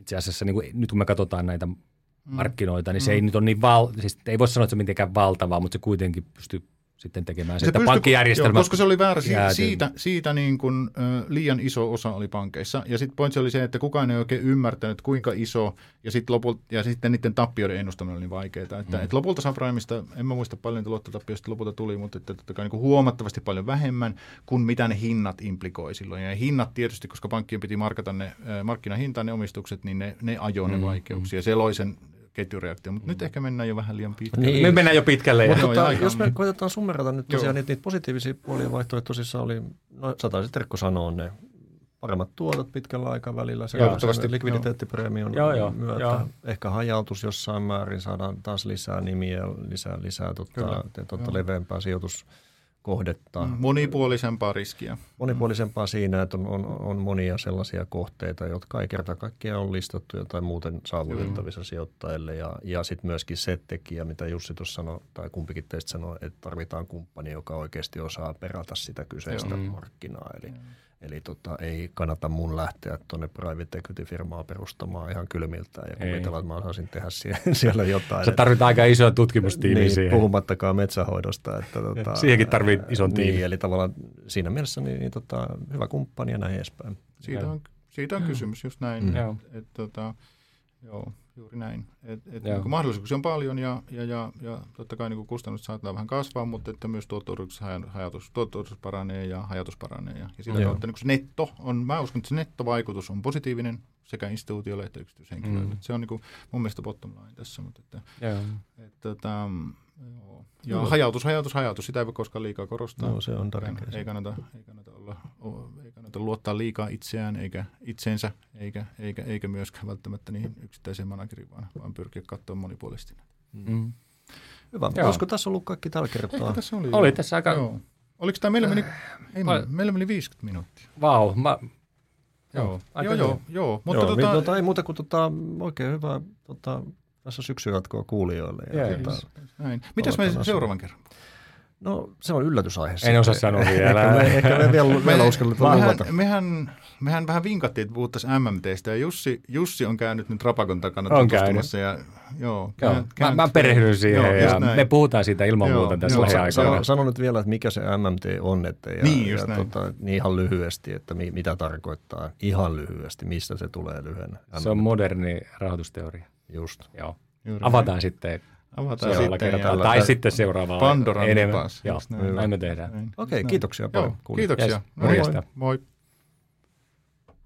itse asiassa niin kuin, nyt kun me katsotaan näitä mm. markkinoita, niin mm. se ei nyt ole niin val, siis ei voi sanoa, että se on mitenkään valtavaa, mutta se kuitenkin pystyy sitten tekemään se, että pysty, pankkijärjestelmä... Joo, koska se oli väärä. Jääty. Siitä, siitä niin kuin, ö, liian iso osa oli pankeissa. Ja sitten pointsi oli se, että kukaan ei oikein ymmärtänyt, kuinka iso, ja, sit lopulta, ja sitten niiden tappioiden ennustaminen oli niin vaikeaa. Että, mm. et lopulta subprimeista, en mä muista paljon luottotappioista lopulta tuli, mutta että, totta kai niin kuin huomattavasti paljon vähemmän kuin mitä ne hinnat implikoi silloin. Ja hinnat tietysti, koska pankkien piti markata ne markkinahintaan ne omistukset, niin ne, ne ajoi ne mm. vaikeuksia. Mm. Se loi sen ketjureaktio, mutta mm. nyt ehkä mennään jo vähän liian pitkälle. Niin. Me mennään jo pitkälle. Mutta tota, jos me koitetaan summerata nyt tosiaan niitä, niitä positiivisia puolia vaihtoehtoja, tosissaan oli, no sataisit Terkko sanoa ne paremmat tuotot pitkällä aikavälillä, se likviditeettipreemion myötä. Joo. Ehkä hajautus jossain määrin, saadaan taas lisää nimiä, lisää, lisää tota, tota leveämpää sijoitus kohdetta. Mm, monipuolisempaa riskiä. Monipuolisempaa siinä, että on, on, on monia sellaisia kohteita, jotka ei kerta kaikkiaan ole listattu tai muuten saavutettavissa mm. sijoittajille. Ja, ja sitten myöskin se tekijä, mitä Jussi tuossa sanoi, tai kumpikin teistä sanoi, että tarvitaan kumppani, joka oikeasti osaa perata sitä kyseistä mm. markkinaa. Eli, mm Eli tota, ei kannata mun lähteä tuonne private equity-firmaa perustamaan ihan kylmiltään ja kuvitella, että mä osaisin tehdä siellä jotain. Se tarvitaan aika iso tutkimustiimi niin, siihen. Puhumattakaan metsähoidosta. Että, tota, Siihenkin tarvii ison niin, tiimin. Eli tavallaan siinä mielessä niin, niin tota, hyvä kumppani ja näin edespäin. Siitä on, siitä on kysymys just näin. Mm. Et, et, tota, joo. Juuri näin. Et, et niin mahdollisuuksia on paljon ja, ja, ja, ja totta kai niin kustannukset saattaa vähän kasvaa, mutta että myös tuotto-odotus paranee ja hajatus paranee. Ja, ja sitä Joo. kautta niin se netto on, mä uskon, että se nettovaikutus on positiivinen sekä instituutiolle että yksityishenkilöille. Mm. Se on niin kuin, mun mielestä bottom line tässä. Mutta että, Joo. Et, et, tota, Joo. Ja no. hajautus, hajautus, hajautus, sitä ei voi koskaan liikaa korostaa. No, se on tärkeää. Ei kannata, ei kannata, olla, ei kannata luottaa liikaa itseään eikä itseensä, eikä, eikä, eikä myöskään välttämättä niihin yksittäiseen manageriin, vaan, vaan pyrkiä katsoa monipuolisesti. Mm. Hyvä. Joo. Olisiko tässä ollut kaikki tällä kertaa? Ehkä tässä oli. Oli tässä aika... Joo. Oliko tämä, meillä meni, ei, meillä meni 50 minuuttia. Vau, wow, mä, Joo, joo, joo, joo, Mutta joo, tota, tota, ei muuta kuin tota, oikein hyvä tota, tässä jatkoa kuulijoille. Ja yes. tota, Näin. Mitäs me seuraavan kerran? No se on yllätysaihe. En osaa sanoa vielä. ehkä me, ehkä me vielä, vielä uskalletaan luvata. Mehän, mehän vähän vinkattiin, että puhuttaisiin MMTstä ja Jussi, Jussi on käynyt nyt Rapakon takana on tutustumassa. Ja, joo, joo. Mä, mä perehdyn siihen joo, ja me puhutaan siitä ilman joo, muuta tässä lähiaikoina. Sano, sano nyt vielä, että mikä se MMT on, että ja, niin, ja, tota, niin ihan lyhyesti, että mi, mitä tarkoittaa ihan lyhyesti, mistä se tulee lyhyen. Se on moderni rahoitusteoria. Just. Joo. Juuri Avataan näin. sitten Avataan sitten kertaa. Tai sitten seuraavaan Pandoran enemmän. Joo, näin. näin me tehdään. Okei, okay, kiitoksia paljon. Joo, kiitoksia. Yes. Morjesta. Moi. moi.